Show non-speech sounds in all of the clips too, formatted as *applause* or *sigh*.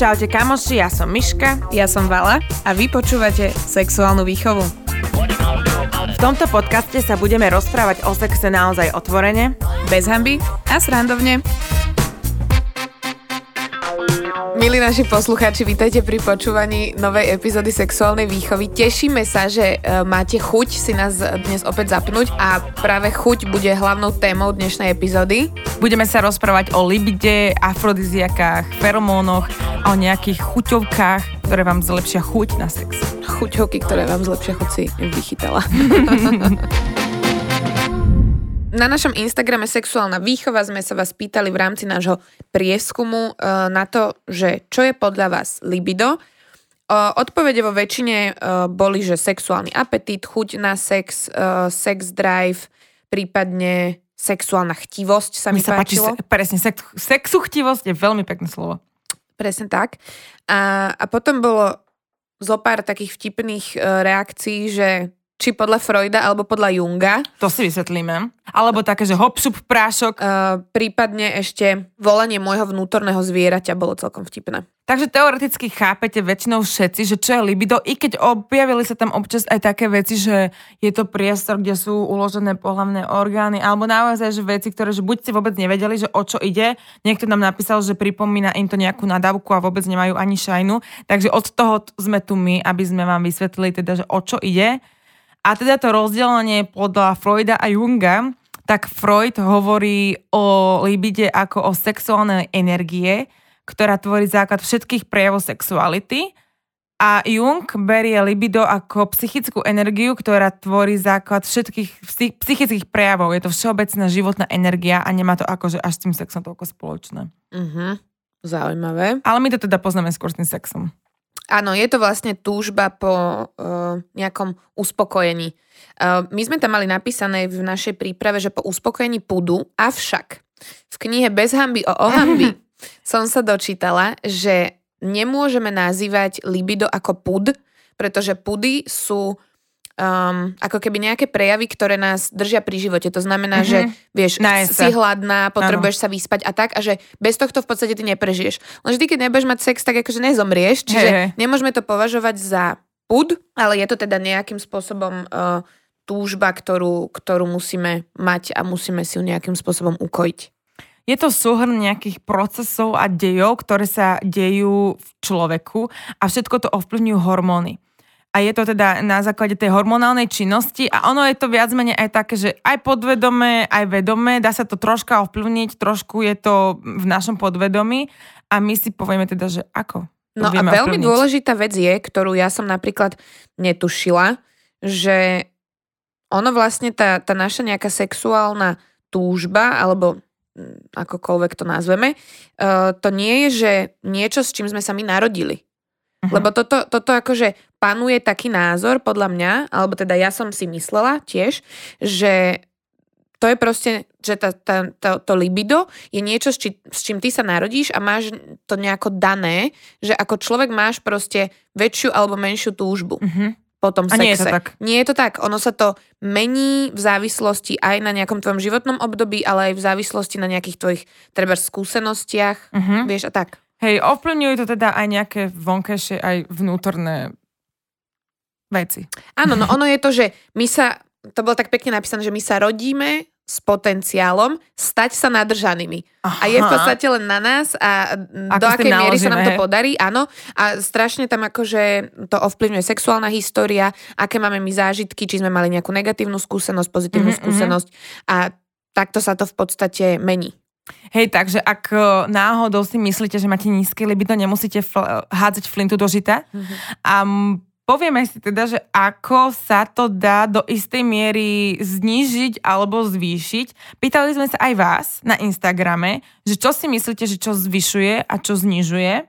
Čaute kamoši, ja som Miška. Ja som Vala a vy počúvate Sexuálnu výchovu. V tomto podcaste sa budeme rozprávať o sexe naozaj otvorene, Bez hamby a srandovne. Milí naši poslucháči, vítajte pri počúvaní novej epizódy sexuálnej výchovy. Tešíme sa, že e, máte chuť si nás dnes opäť zapnúť a práve chuť bude hlavnou témou dnešnej epizódy. Budeme sa rozprávať o libide, afrodiziakách, feromónoch a o nejakých chuťovkách, ktoré vám zlepšia chuť na sex. Chuťovky, ktoré vám zlepšia chuť si vychytala. *laughs* Na našom Instagrame Sexuálna výchova sme sa vás pýtali v rámci nášho prieskumu e, na to, že čo je podľa vás libido. E, odpovede vo väčšine e, boli, že sexuálny apetít, chuť na sex, sex drive, prípadne sexuálna chtivosť sa mi, Mi sa páči, páčilo. se- presne, sex, sexuchtivosť je veľmi pekné slovo. Presne tak. A, a potom bolo zo pár takých vtipných reakcií, že či podľa Freuda alebo podľa Junga. To si vysvetlíme. Alebo také, že hop, šup, prášok. Uh, prípadne ešte volanie môjho vnútorného zvieraťa bolo celkom vtipné. Takže teoreticky chápete väčšinou všetci, že čo je libido, i keď objavili sa tam občas aj také veci, že je to priestor, kde sú uložené pohlavné orgány, alebo naozaj, že veci, ktoré že buď ste vôbec nevedeli, že o čo ide, niekto nám napísal, že pripomína im to nejakú nadávku a vôbec nemajú ani šajnu, takže od toho sme tu my, aby sme vám vysvetlili teda, že o čo ide. A teda to rozdelenie podľa Freuda a Junga, tak Freud hovorí o libide ako o sexuálnej energie, ktorá tvorí základ všetkých prejavov sexuality. A Jung berie libido ako psychickú energiu, ktorá tvorí základ všetkých psy- psychických prejavov. Je to všeobecná životná energia a nemá to akože až s tým sexom toľko spoločné. Uh-huh. Zaujímavé. Ale my to teda poznáme skôr s tým sexom. Áno, je to vlastne túžba po uh, nejakom uspokojení. Uh, my sme tam mali napísané v našej príprave, že po uspokojení pudu, avšak v knihe Bez hamby o ohamby *laughs* som sa dočítala, že nemôžeme nazývať libido ako pud, pretože pudy sú um, ako keby nejaké prejavy, ktoré nás držia pri živote. To znamená, Mhm. že vieš, Nájsť si hladná, potrebuješ sa vyspať a tak a že bez tohto v podstate ty neprežiješ. Lenže ty, keď nebudeš mať sex, tak akože nezomrieš, čiže Hej, hej. nemôžeme to považovať za pud, ale je to teda nejakým spôsobom uh, túžba, ktorú, ktorú musíme mať a musíme si ju nejakým spôsobom ukojiť. Je to súhrn nejakých procesov a dejov, ktoré sa dejú v človeku a všetko to ovplyvňujú hormóny. A je to teda na základe tej hormonálnej činnosti a ono je to viac menej aj také, že aj podvedomé, aj vedomé, dá sa to troška ovplyvniť, trošku je to v našom podvedomí a my si povieme teda, že ako. No a veľmi ovplyvniť. dôležitá vec je, ktorú ja som napríklad netušila, že ono vlastne tá, tá naša nejaká sexuálna túžba, alebo mm, akokoľvek to nazveme, uh, to nie je, že niečo, s čím sme sa my narodili. Lebo toto, toto akože panuje taký názor, podľa mňa, alebo teda ja som si myslela tiež, že to je proste, že tá, tá, tá, to libido je niečo, s, či, s čím ty sa narodíš a máš to nejako dané, že ako človek máš proste väčšiu alebo menšiu túžbu Mhm. po tom A sexe. nie je to tak. Nie je to tak. Ono sa to mení v závislosti aj na nejakom tvojom životnom období, ale aj v závislosti na nejakých tvojich treba skúsenostiach, Mhm. vieš a tak. Hej, ovplyvňujú to teda aj nejaké vonkajšie, aj vnútorné veci. Áno, no ono je to, že my sa, to bolo tak pekne napísané, že my sa rodíme s potenciálom stať sa nadržanými. A je v podstate len na nás a Ako do akej miery sa nám to podarí, áno. A strašne tam akože to ovplyvňuje sexuálna história, aké máme my zážitky, či sme mali nejakú negatívnu skúsenosť, pozitívnu Mhm, mhm. skúsenosť a takto sa to v podstate mení. Hej, takže ak e, náhodou si myslíte, že máte nízke libido, nemusíte fl- hádzať flintu do žita. A m, povieme si teda, že ako sa to dá do istej miery znížiť alebo zvýšiť. Pýtali sme sa aj vás na Instagrame, že čo si myslíte, že čo zvyšuje a čo znižuje.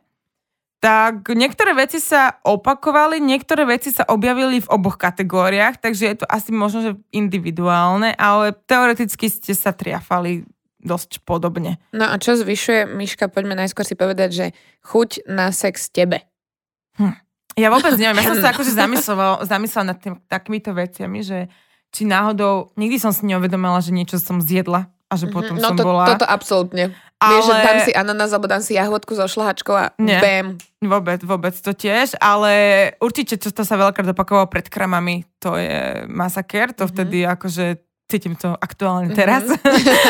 Tak niektoré veci sa opakovali, niektoré veci sa objavili v oboch kategóriách, takže je to asi možno, že individuálne, ale teoreticky ste sa triafali dosť podobne. No a čo zvyšuje, Miška, poďme najskôr si povedať, že chuť na sex tebe. Ja vôbec neviem, ja som sa *laughs* akože zamyslela, zamyslela nad tým, takýmito veciami, že či náhodou, nikdy som si neuvedomila, že niečo som zjedla a že potom no som to, bola... toto absolútne. Ale- Vieš, že dám si ananas alebo dám si jahodku so šlahačkou a Nie. bam. Vôbec, vôbec to tiež, ale určite, čo to sa veľakrát opakovalo pred kramami, to je masaker, to Mhm. vtedy akože cítim to aktuálne teraz,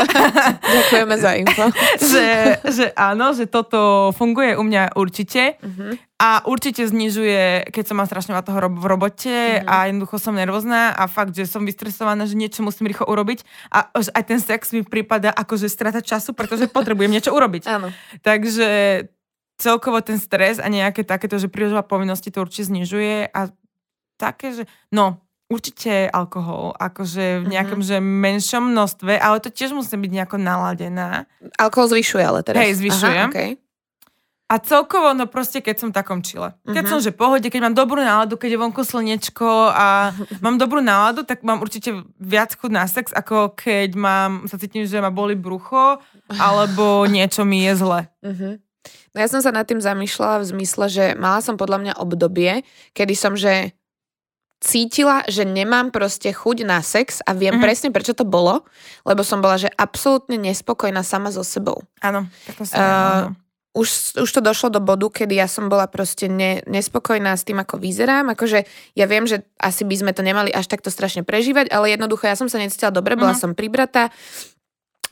*laughs* Ďakujeme za info. *laughs* že, že áno, že toto funguje u mňa určite Mhm. a určite znižuje, keď som mám strašne toho rob- v robote Mhm. a jednoducho som nervózna a fakt, že som vystresovaná, že niečo musím rýchlo urobiť a že aj ten sex mi prípada ako, že strata času, pretože potrebujem niečo urobiť. *laughs* Áno. Takže celkovo ten stres a nejaké takéto, že veľa povinnosti to určite znižuje a také, že no, určite alkohol, akože v nejakom, že menšom množstve, ale to tiež musí byť nejako naladená. Alkohol zvyšuje ale teraz. Hej, zvyšuje. Aha, okay. A celkovo, no proste, keď som v takom čile. Keď Mhm. som, že pohode, keď mám dobrú náladu, keď je vonku slnečko a *laughs* mám dobrú náladu, tak mám určite viac chuť na sex, ako keď mám, sa cítim, že ma boli brucho, alebo *laughs* niečo mi je zle. Mhm. No ja som sa nad tým zamýšľala v zmysle, že mala som podľa mňa obdobie, kedy som, že cítila, že nemám proste chuť na sex a viem Mhm. presne, prečo to bolo, lebo som bola, že absolútne nespokojná sama so sebou. Áno, tak to sa... Uh, už, už to došlo do bodu, kedy ja som bola proste ne, nespokojná s tým, ako vyzerám. Akože ja viem, že asi by sme to nemali až takto strašne prežívať, ale jednoducho ja som sa necítila dobre, bola Mhm. som pribratá.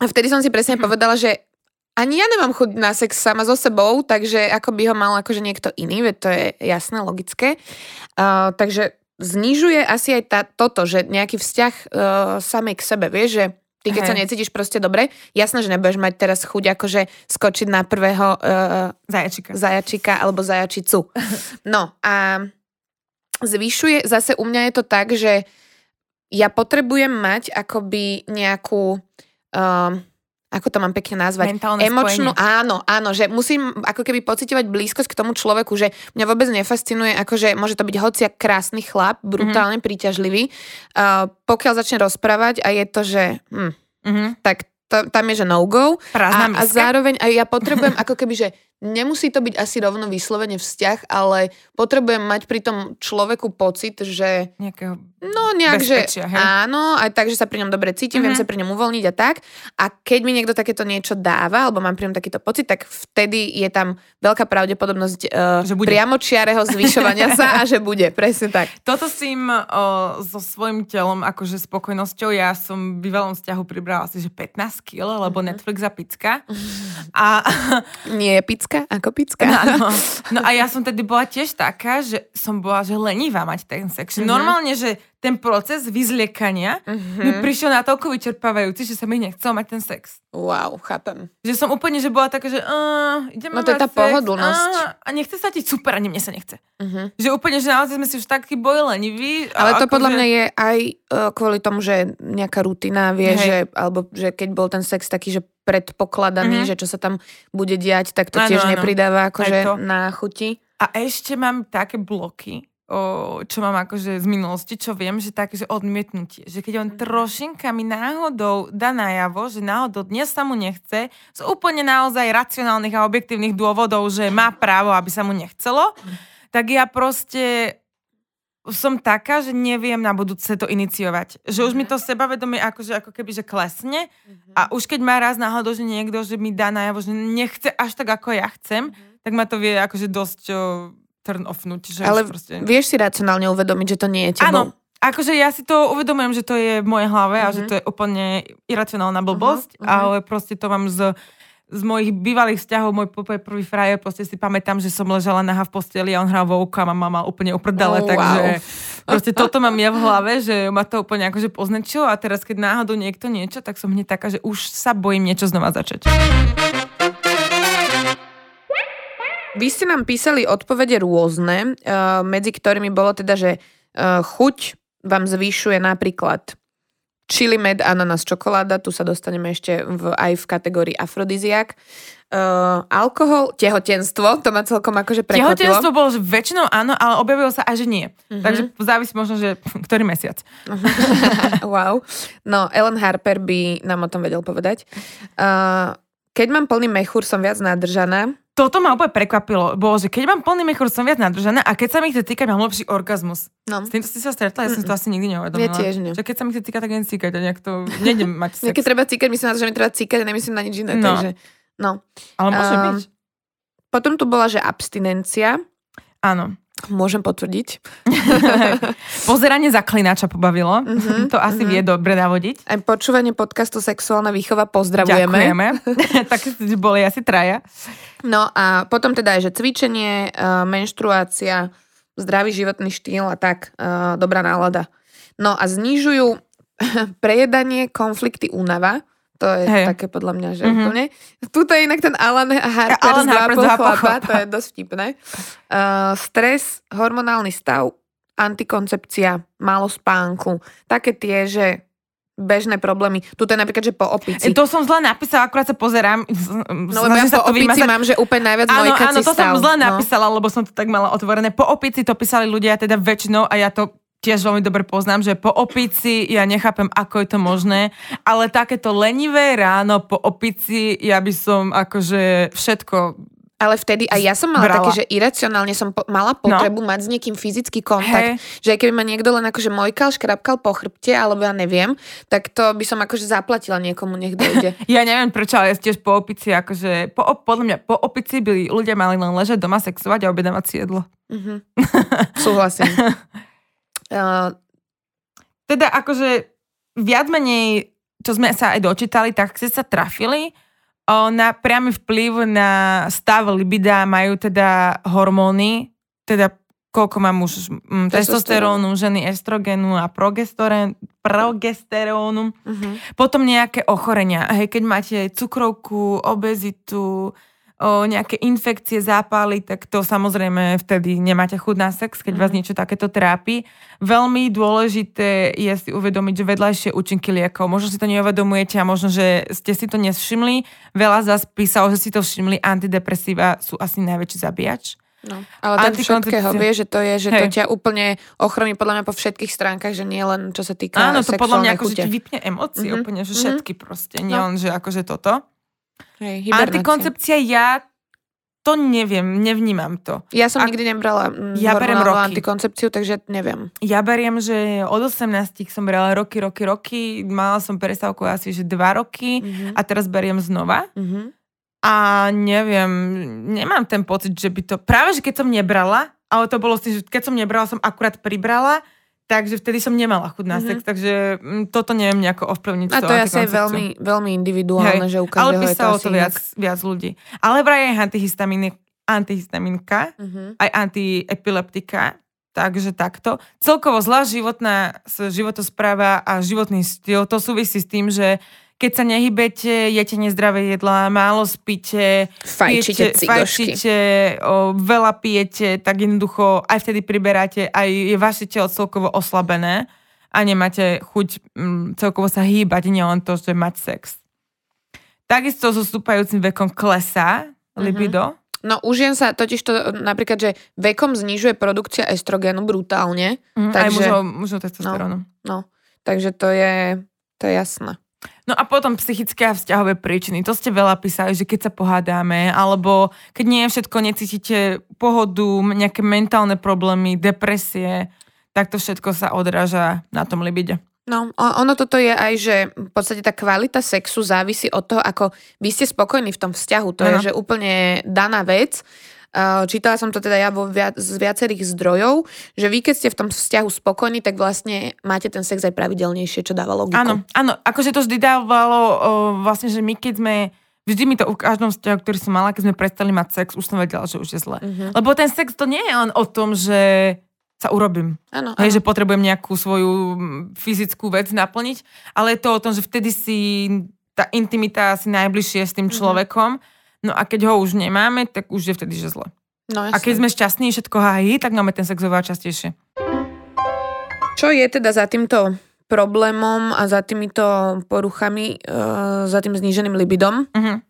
A vtedy som si presne povedala, že ani ja nemám chuť na sex sama so sebou, takže ako by ho mal akože niekto iný, veď to je jasné, logické. Uh, takže znižuje asi aj tá, toto, že nejaký vzťah uh, samej k sebe, vieš, že ty keď Hej. sa necítiš proste dobre, jasné, že nebudeš mať teraz chuť akože skočiť na prvého uh, Zajačika. zajačika alebo zajačicu. *laughs* No a zvyšuje, zase u mňa je to tak, že ja potrebujem mať akoby nejakú, um, ako to mám pekne nazvať, Mentálne emočnú, spojenie. áno, áno, že musím ako keby pocitovať blízkosť k tomu človeku, že mňa vôbec nefascinuje, akože môže to byť hociak krásny chlap, brutálne príťažlivý, uh, pokiaľ začne rozprávať a je to, že hm, Mhm. tak to, tam je, že no-go Prázdna a, a zároveň aj ja potrebujem ako keby, že nemusí to byť asi rovno vyslovene vzťah, ale potrebujem mať pri tom človeku pocit, že Nejakého... no nejak, že hej? áno, aj tak, že sa pri ňom dobre cítim, viem Mhm. sa pri ňom uvoľniť a tak. A keď mi niekto takéto niečo dáva, alebo mám pri ňom takýto pocit, tak vtedy je tam veľká pravdepodobnosť uh, Že bude. priamočiareho zvyšovania sa a že bude, presne tak. Toto s tým o, so svojím telom, akože spokojnosťou, ja som v bývalom vzťahu pribrala asi, že 15 kg, lebo Mhm. Netflix a picka. *laughs* A, Nie je picka ako picka. áno. No a ja som tedy bola tiež taká, že som bola, že lenivá mať ten sex. Mhm. Normálne, že ten proces vyzliekania mi Mhm. prišiel natoľko vyčerpávajúci, že sa mi nechcel mať ten sex. Wow, chápem. Že som úplne, že bola taká, že uh, ideme No to je tá sex, pohodlnosť. á, a nechce sa ti super, ani mne sa nechce. Uh-huh. Že úplne, že naozaj sme si už takí boli leniví. Ale to akože- podľa mňa je aj uh, kvôli tomu, že nejaká rutina vie, Hej. že, alebo že keď bol ten sex taký, že predpokladaný, Mhm. že čo sa tam bude diať, tak to Áno, tiež áno. nepridáva akože na chuti. A ešte mám také bloky, o, čo mám akože z minulosti, čo viem, že také, že odmietnutie. Že keď on Mhm. trošinka mi náhodou dá najavo, že náhodou dnes sa mu nechce, z úplne naozaj racionálnych a objektívnych dôvodov, že má právo, aby sa mu nechcelo, Mhm. tak ja proste som taká, že neviem na budúce to iniciovať. Že už mi to sebavedomie akože, ako keby, že klesne a už keď má raz náhodou, že niekto, že mi dá najavo, že nechce až tak, ako ja chcem, tak ma to vie akože dosť o, turn offnúť. Že Ale proste... vieš si racionálne uvedomiť, že to nie je tebou. Áno, akože ja si to uvedomujem, že to je v mojej hlave a že Mhm. to je úplne iracionálna blbosť, Mhm, mhm. ale proste to mám z z mojich bývalých vzťahov, môj prvý frajer, proste si pamätám, že som ležala naha v posteli a on hral vouka a mama mal úplne uprdele, Oh, takže wow. proste toto mám ja v hlave, že ma to úplne akože poznačilo a teraz keď náhodou niekto niečo, tak som hneď taká, že už sa bojím niečo znova začať. Vy ste nám písali odpovede rôzne, uh, medzi ktorými bolo teda, že uh, chuť vám zvyšuje napríklad chili med, ananas, čokoláda, tu sa dostaneme ešte v, aj v kategórii afrodiziak. Uh, alkohol, tehotenstvo, to ma celkom akože prekvapilo. Tehotenstvo bolo, že väčšinou áno, ale objavilo sa aj, že nie. Mhm. Takže závisí možno, že ktorý mesiac. *laughs* wow. No, Ellen Harper by nám o tom vedel povedať. Uh, keď mám plný mechúr, som viac nadržaná. Toto ma úplne prekvapilo. Bolo, že keď mám plný mechúr, som viac nadržaná a keď sa mi to týka, mám lepší orgazmus. No. S týmto si sa stretla? Ja som si to asi nikdy neuvedomila. Ja tiež nie. Že keď sa mi to týka, tak jen cíkať a nejak to... Nejdem mať *laughs* sex. Keď treba cíkať, myslím na to, že mi treba cíkať a nemyslím na nič iné. No. Takže, no. Ale môže Um, byť. Potom tu bola, že abstinencia. Áno. Môžem potvrdiť. *laughs* Pozeranie zaklinača pobavilo. Mhm, to asi mhm. vie dobre navodiť. Aj počúvanie podcastu Sexuálna výchova pozdravujeme. Ďakujeme. *laughs* tak boli asi traja. No a potom teda aj, že cvičenie, uh, menštruácia, zdravý životný štýl a tak, uh, dobrá nálada. No a znižujú *laughs* prejedanie, konflikty, únava. To je Hej. také podľa mňa, že Mhm. úplne. Tuto je inak ten Alan Harper Alan Harper chlapa, chlapa. to je dosť vtipné. Uh, stres, hormonálny stav, antikoncepcia, málo spánku. Také tie, že bežné problémy. Tuto je napríklad, že po opici. E, to som zle napísala, akurát sa pozerám. No lebo ja po opici vymazať. mám, že úplne najviac Áno, áno, to stav. som zle no. napísala, lebo som to tak mala otvorené. Po opici to písali ľudia teda väčšinou a ja to tiež veľmi dobre poznám, že po opici ja nechápem, ako je to možné, ale takéto lenivé ráno po opici ja by som akože všetko Ale vtedy aj ja som mala Brala. také, že iracionálne som po, mala potrebu no. mať s niekým fyzický kontakt. Hej. Že aj keby ma niekto len akože mojkal, škrapkal po chrbte, alebo ja neviem, tak to by som akože zaplatila niekomu, nech dojde. *laughs* Ja neviem prečo, ale ja tiež po opici, akože, po, podľa mňa po opici by ľudia mali len ležať doma sexovať a objednávať si jedlo. Mhm. Súhlasím. *laughs* Uh, Teda akože viac menej, čo sme sa aj dočítali, tak ste sa trafili o, na priamy vplyv na stav libida majú teda hormóny, teda koľko má muž, mm, testosterónu, ženy estrogenu a progesterónu. uh-huh. Potom nejaké ochorenia. Hej, keď máte cukrovku, obezitu, o nejaké infekcie, zápaly, tak to samozrejme vtedy nemáte chuť na sex, keď vás Mhm. niečo takéto trápi. Veľmi dôležité je si uvedomiť, že vedľajšie účinky liekov. Možno si to neuvedomujete a možno, že ste si to nevšimli. Veľa z vás písalo, že si to všimli. Antidepresíva sú asi najväčší zabíjač. no. Ale ten všetkého vie, že to je, že to Hej. ťa úplne ochromí podľa mňa po všetkých stránkach, že nie len čo sa týka Áno, to podľa mňa ako, že ti vypne emócie Mhm. úplne, že Mhm. všetky proste. Nie No. len, že akože toto. Hej, hibernácia. Antikoncepcia ja to neviem, nevnímam to. Ja som Ak- nikdy nebrala mm, Ja berem roky. antikoncepciu, takže neviem. Ja beriem, že od 18 som brala roky, roky, roky. Mala som prestávku asi, že 2 roky Mhm. a teraz beriem znova. Mhm. A neviem, nemám ten pocit, že by to... Práve, že keď som nebrala, ale to bolo s tým, že keď som nebrala, som akurát pribrala, takže vtedy som nemala chuť na sex, takže mm, toto neviem nejako ovplyvniť. A to je asi veľmi, veľmi individuálne, že u Ale každého to písalo asi to viac, inak. viac ľudí. Ale vraj aj antihistamíny, antihistaminka, Mhm. aj antiepileptika, takže takto. Celkovo zlá životná životospráva a životný styl, to súvisí s tým, že keď sa nehybete, jete nezdravé jedlá, málo spíte, Fajčite pijete- fajčíte, o, veľa pijete, tak jednoducho aj vtedy priberáte, aj je vaše telo celkovo oslabené a nemáte chuť mm, celkovo sa hýbať, nielen to, že mať sex. Takisto so stúpajúcim vekom klesá libido. No u žien sa totiž to napríklad, že vekom znižuje produkcia estrogénu brutálne. Mm, aj Takže- mužov, mužov testosterónu. No, takže to je, to je jasné. No a potom psychické a vzťahové príčiny. To ste veľa písali, že keď sa pohádame, alebo keď nie je všetko, necítite pohodu, nejaké mentálne problémy, depresie, tak to všetko sa odráža na tom libide. No, ono toto je aj, že v podstate tá kvalita sexu závisí od toho, ako vy ste spokojní v tom vzťahu. To Áno. je, že úplne daná vec. Čítala som to teda ja vo viac, z viacerých zdrojov, že vy keď ste v tom vzťahu spokojní, tak vlastne máte ten sex aj pravidelnejšie, čo dáva logiku. Áno, áno, akože to vždy dávalo o, vlastne, že my keď sme, vždy mi to v každom vzťahu, ktorý som mala, keď sme prestali mať sex, už som vedela, že už je zle. Mhm. Lebo ten sex to nie je len o tom, že sa urobím. Hej, áno. že potrebujem nejakú svoju fyzickú vec naplniť, ale je to o tom, že vtedy si tá intimita asi najbližšie s tým Mhm. človekom, no a keď ho už nemáme, tak už je vtedy, že zle. no, A keď sme šťastní, všetko hájí, tak máme ten sex oveľa častejšie. Čo je teda za týmto problémom a za týmito poruchami, uh, za tým zníženým libidom? Mhm.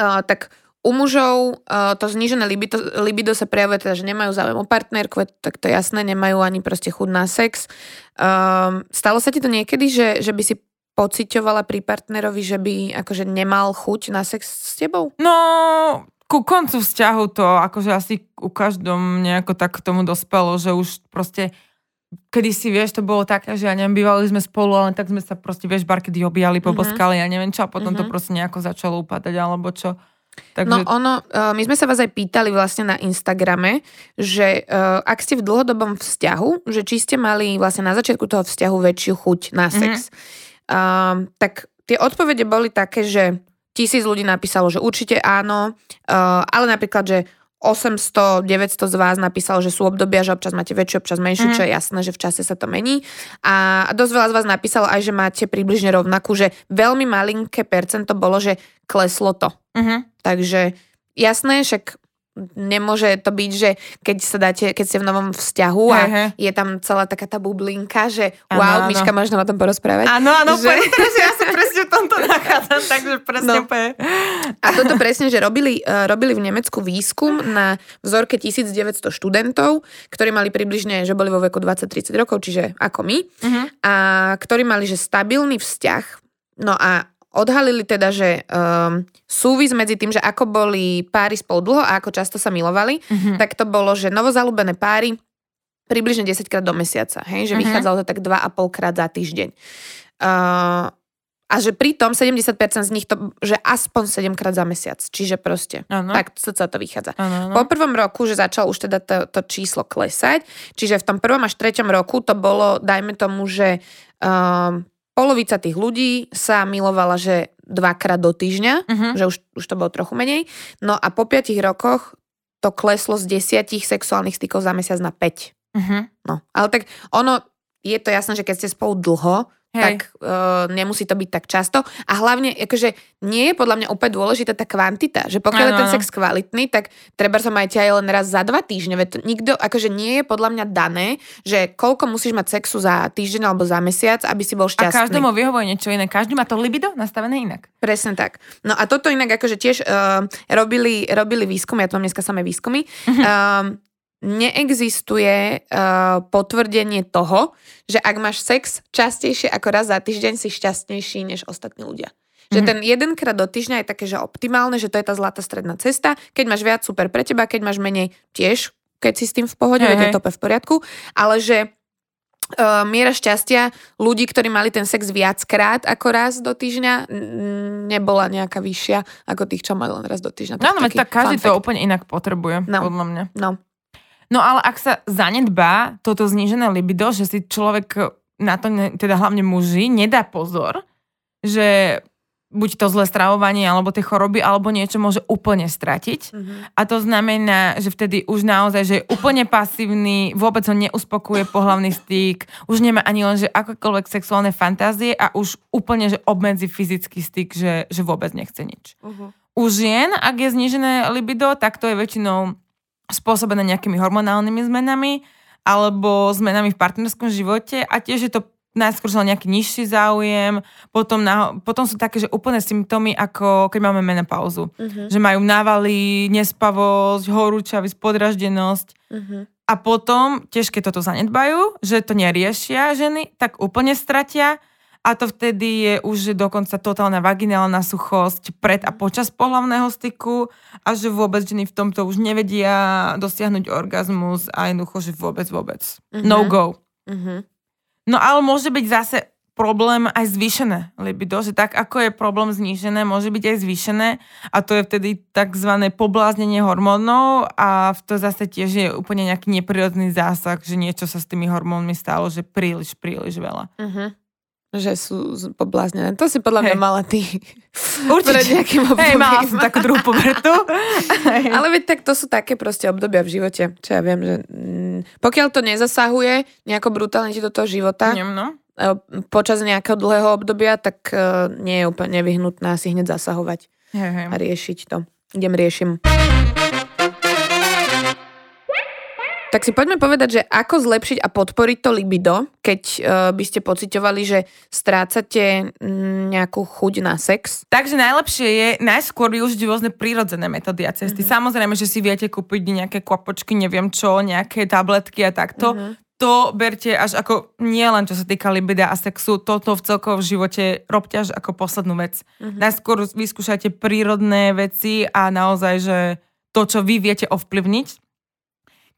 Uh, tak u mužov uh, to znížené libido, libido sa prejavuje teda, že nemajú záujem o partnerku, tak to je jasné, nemajú ani proste chuť na sex. Um, stalo sa ti to niekedy, že, že by si pociťovala pri partnerovi, že by akože nemal chuť na sex s tebou? No, ku koncu vzťahu to akože asi u každom nejako tak k tomu dospelo, že už proste kedy si, vieš, to bolo také, že ja neviem, bývali sme spolu, ale tak sme sa proste, vieš, bar kedy objali, poboskali, mm-hmm. ja neviem čo, a potom mm-hmm. to proste nejako začalo upadať, alebo čo. Takže... No ono, uh, my sme sa vás aj pýtali vlastne na Instagrame, že uh, ak ste v dlhodobom vzťahu, že či ste mali vlastne na začiatku toho vzťahu väčšiu chuť na mhm. sex. Mm-hmm. Uh, tak tie odpovede boli také, že tisíc ľudí napísalo, že určite áno, uh, ale napríklad, že 800, 900 z vás napísalo, že sú obdobia, že občas máte väčšiu, občas menšiu, mm. čo je jasné, že v čase sa to mení. A dosť veľa z vás napísalo aj, že máte približne rovnakú, že veľmi malinké percento bolo, že kleslo to. Mm-hmm. Takže jasné, však nemôže to byť, že keď sa dáte, keď ste v novom vzťahu a hey. je tam celá taká tá bublinka, že ano, wow, ano. Miška, možno o tom porozprávať. Áno, áno, že... teraz ja sa presne v tomto nachádzam, takže presne no. A toto presne, že robili, uh, robili v Nemecku výskum na vzorke 1900 študentov, ktorí mali približne, že boli vo veku 20-30 rokov, čiže ako my, uh-huh. a ktorí mali, že stabilný vzťah, no a odhalili teda, že um, súvis medzi tým, že ako boli páry spolu dlho a ako často sa milovali, mm-hmm. tak to bolo, že novozalúbené páry približne 10 krát do mesiaca, hej? že mm-hmm. vychádzalo to tak 2,5 krát za týždeň. Uh, a že pritom 70% z nich to, že aspoň 7 krát za mesiac. Čiže proste. Ano. Tak sa to vychádza. Ano, ano. Po prvom roku, že začal už teda to, to číslo klesať, čiže v tom prvom až treťom roku to bolo, dajme tomu, že um, polovica tých ľudí sa milovala, že dvakrát do týždňa, uh-huh. že už, už to bolo trochu menej. No a po piatich rokoch to kleslo z desiatich sexuálnych stykov za mesiac na 5. Uh-huh. Mhm. No, ale tak ono, je to jasné, že keď ste spolu dlho, Hej. tak uh, nemusí to byť tak často. A hlavne, akože nie je podľa mňa úplne dôležitá tá kvantita, že pokiaľ ano. je ten sex kvalitný, tak treba sa majte aj len raz za dva týždne. Veď nikto, akože nie je podľa mňa dané, že koľko musíš mať sexu za týždeň alebo za mesiac, aby si bol šťastný. A každému vyhovuje niečo iné. Každý má to libido nastavené inak. Presne tak. No a toto inak akože tiež uh, robili, robili výskumy, ja tu mám dneska samé výskumy, uh, neexistuje uh, potvrdenie toho, že ak máš sex častejšie ako raz za týždeň, si šťastnejší než ostatní ľudia. Mm-hmm. Že mhm. ten jedenkrát do týždňa je také, že optimálne, že to je tá zlatá stredná cesta. Keď máš viac, super pre teba, keď máš menej, tiež, keď si s tým v pohode, hey, je to v poriadku. Ale že uh, miera šťastia ľudí, ktorí mali ten sex viackrát ako raz do týždňa, nebola nejaká vyššia ako tých, čo mali len raz do týždňa. No, no, tak každý to úplne inak potrebuje, no. podľa mňa. No. No ale ak sa zanedbá toto znížené libido, že si človek na to, teda hlavne muži, nedá pozor, že buď to zlé stravovanie, alebo tie choroby, alebo niečo môže úplne stratiť. Mm-hmm. A to znamená, že vtedy už naozaj, že je úplne pasívny, vôbec ho neuspokuje pohlavný styk, už nemá ani len, že akokoľvek sexuálne fantázie a už úplne, že obmedzi fyzický styk, že, že vôbec nechce nič. Uh-huh. U žien, ak je znížené libido, tak to je väčšinou spôsobené nejakými hormonálnymi zmenami alebo zmenami v partnerskom živote a tiež je to najskôr sa nejaký nižší záujem, potom, na, potom sú také, že úplné symptómy, ako keď máme menopauzu. Uh-huh. Že majú návaly, nespavosť, horúčavosť, podraždenosť. Uh-huh. A potom, tiež keď toto zanedbajú, že to neriešia ženy, tak úplne stratia a to vtedy je už dokonca totálna vaginálna suchosť pred a počas pohlavného styku a že vôbec ženy v tomto už nevedia dosiahnuť orgazmus a jednoducho, že vôbec, vôbec. Mm-hmm. No go. Mm-hmm. No ale môže byť zase problém aj zvýšené libido, že tak ako je problém znížené, môže byť aj zvýšené a to je vtedy tzv. pobláznenie hormónov a to zase tiež je úplne nejaký neprirodný zásah, že niečo sa s tými hormónmi stalo, že príliš, príliš veľa. Uh-huh že sú pobláznené. To si podľa mňa hey. mala ty. Určite. Pred nejakým obdobím. Mala som takú druhú pubertu. Ale veď tak to sú také proste obdobia v živote. Čo ja viem, že mm, pokiaľ to nezasahuje nejako brutálne ti do toho života, Nem, no. E, počas nejakého dlhého obdobia, tak uh, nie je úplne nevyhnutné si hneď zasahovať hey, hey. a riešiť to. Idem riešim. Tak si poďme povedať, že ako zlepšiť a podporiť to libido, keď uh, by ste pocitovali, že strácate mm, nejakú chuť na sex. Takže najlepšie je najskôr využiť rôzne prírodzené metódy a cesty. Mm-hmm. Samozrejme, že si viete kúpiť nejaké kvapočky, neviem čo, nejaké tabletky a takto. Mm-hmm. To berte až ako, nie len čo sa týka libida a sexu, toto v celkovom živote robte až ako poslednú vec. Mm-hmm. Najskôr vyskúšajte prírodné veci a naozaj, že to, čo vy viete ovplyvniť,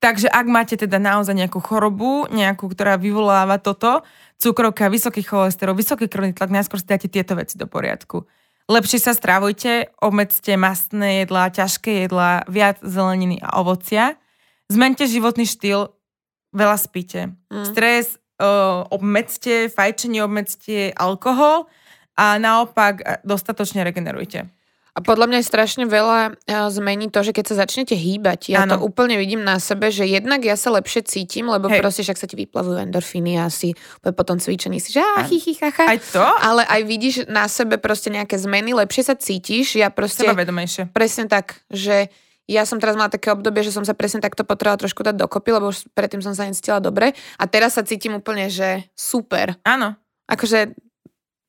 Takže ak máte teda naozaj nejakú chorobu, nejakú, ktorá vyvoláva toto, cukrovka, vysoký cholesterol, vysoký krvný tlak, najskôr si dáte tieto veci do poriadku. Lepšie sa strávujte, obmedzte mastné jedlá, ťažké jedlá, viac zeleniny a ovocia. Zmente životný štýl, veľa spíte. Mm. Stres, uh, obmedzte, fajčenie obmedzte, alkohol a naopak dostatočne regenerujte. A podľa mňa je strašne veľa zmení to, že keď sa začnete hýbať, ja ano. to úplne vidím na sebe, že jednak ja sa lepšie cítim, lebo Hej. proste však sa ti vyplavujú endorfíny a si po tom cvičení si, že á, hi, hi, ha, ha. Aj to? Ale aj vidíš na sebe proste nejaké zmeny, lepšie sa cítiš, ja proste... Sebavedomejšie. Presne tak, že ja som teraz mala také obdobie, že som sa presne takto potrebovala trošku dať dokopy, lebo už predtým som sa necítila dobre a teraz sa cítim úplne, že super. Áno. Akože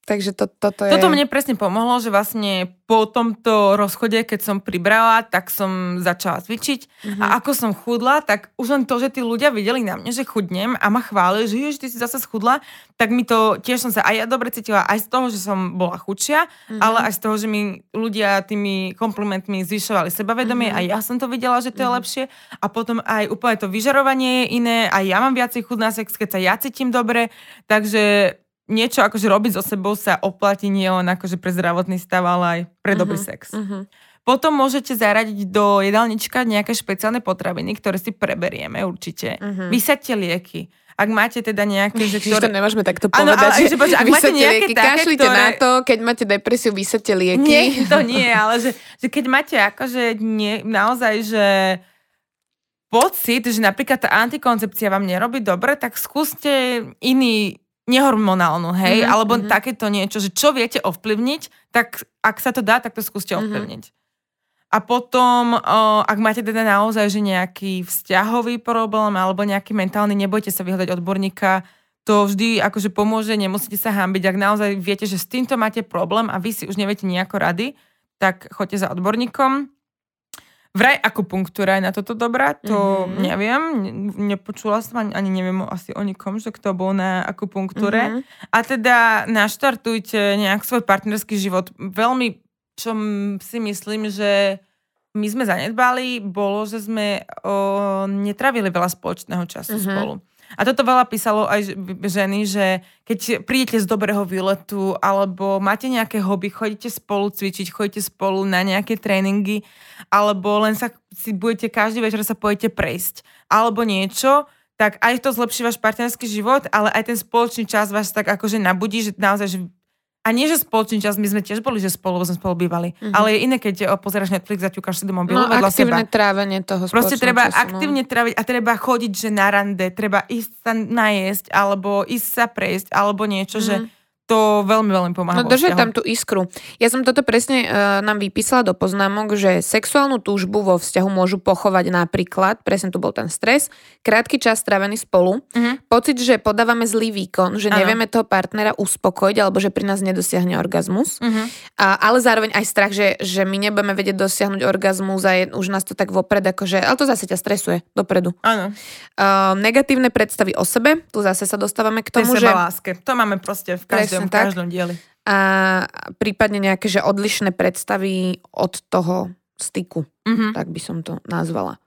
Takže to, toto je... Toto mne presne pomohlo, že vlastne po tomto rozchode, keď som pribrala, tak som začala cvičiť mm-hmm. a ako som chudla, tak už len to, že tí ľudia videli na mne, že chudnem a ma chválili, že jež, ty si zase schudla, tak mi to tiež som sa aj ja dobre cítila, aj z toho, že som bola chudšia, mm-hmm. ale aj z toho, že mi ľudia tými komplimentmi zvyšovali sebavedomie mm-hmm. a ja som to videla, že to je mm-hmm. lepšie a potom aj úplne to vyžarovanie je iné, aj ja mám viacej chud na sex, keď sa ja cítim dobre, takže niečo akože robiť so sebou sa oplatí nie len akože pre zdravotný stav, ale aj pre dobrý uh-huh, sex. Uh-huh. Potom môžete zaradiť do jedálnička nejaké špeciálne potraviny, ktoré si preberieme určite. Uh-huh. Vysaďte lieky. Ak máte teda nejaké, že ktoré... to nemôžeme takto povedať, ano, ale, že, že ak máte nejaké lieky, také, kašlite ktoré... na to, keď máte depresiu, vysadte lieky. Nie, to nie, ale že, že keď máte akože nie, naozaj, že pocit, že napríklad tá antikoncepcia vám nerobí dobre, tak skúste iný nehormonálnu, hej, mm-hmm. alebo mm-hmm. takéto niečo, že čo viete ovplyvniť, tak ak sa to dá, tak to skúste mm-hmm. ovplyvniť. A potom, ak máte teda naozaj že nejaký vzťahový problém alebo nejaký mentálny, nebojte sa vyhľadať odborníka, to vždy akože pomôže, nemusíte sa hambiť. Ak naozaj viete, že s týmto máte problém a vy si už neviete nejako rady, tak choďte za odborníkom. Vraj akupunktúra je na toto dobrá, to mm-hmm. neviem, nepočula som ani, ani neviem asi o nikom, že kto bol na akupunktúre. Mm-hmm. A teda naštartujte nejak svoj partnerský život. Veľmi, čo si myslím, že my sme zanedbali, bolo, že sme o, netravili veľa spoločného času mm-hmm. spolu. A toto veľa písalo aj ženy, že keď prídete z dobrého výletu alebo máte nejaké hobby, chodíte spolu cvičiť, chodíte spolu na nejaké tréningy alebo len sa si budete každý večer sa pojete prejsť alebo niečo, tak aj to zlepší váš partnerský život, ale aj ten spoločný čas vás tak akože nabudí, že naozaj, že a nie, že spoločný čas, my sme tiež boli, že spolu, sme spolu bývali. Mm-hmm. Ale je iné, keď pozeráš Netflix a ťukáš si do mobilu no, aktívne seba. trávenie toho Proste treba času, no. aktívne tráviť a treba chodiť, že na rande, treba ísť sa najesť, alebo ísť sa prejsť, alebo niečo, mm-hmm. že to veľmi, veľmi pomáha. No držať tam tú iskru. Ja som toto presne uh, nám vypísala do poznámok, že sexuálnu túžbu vo vzťahu môžu pochovať napríklad, presne tu bol ten stres, krátky čas strávený spolu, uh-huh. pocit, že podávame zlý výkon, že ano. nevieme toho partnera uspokojiť alebo že pri nás nedosiahne orgazmus, uh-huh. a, ale zároveň aj strach, že, že my nebudeme vedieť dosiahnuť orgazmus a je, už nás to tak vopred, akože, ale to zase ťa stresuje dopredu. Áno. Uh, negatívne predstavy o sebe, tu zase sa dostávame k tomu, že... láske. To máme proste v každom každom, tak. každom dieli. A prípadne nejaké že odlišné predstavy od toho styku. Mm-hmm. Tak by som to nazvala.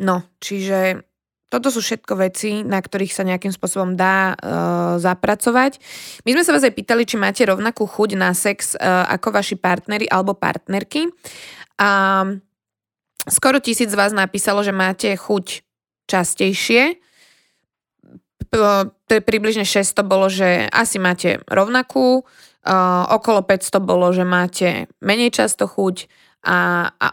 No, čiže toto sú všetko veci, na ktorých sa nejakým spôsobom dá uh, zapracovať. My sme sa vás aj pýtali, či máte rovnakú chuť na sex uh, ako vaši partnery alebo partnerky. A skoro tisíc z vás napísalo, že máte chuť častejšie približne 600 bolo, že asi máte rovnakú, okolo 500 bolo, že máte menej často chuť a, a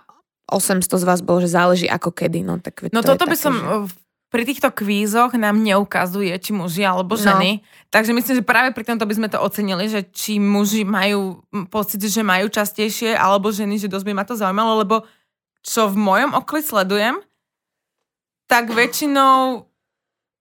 800 z vás bolo, že záleží ako kedy. No, tak no to toto by také, som... Že pri týchto kvízoch nám neukazuje, či muži alebo no. ženy. No. Takže myslím, že práve pri tomto by sme to ocenili, že či muži majú pocit, že majú častejšie, alebo ženy, že dosť by ma to zaujímalo, lebo čo v mojom okolí sledujem, tak väčšinou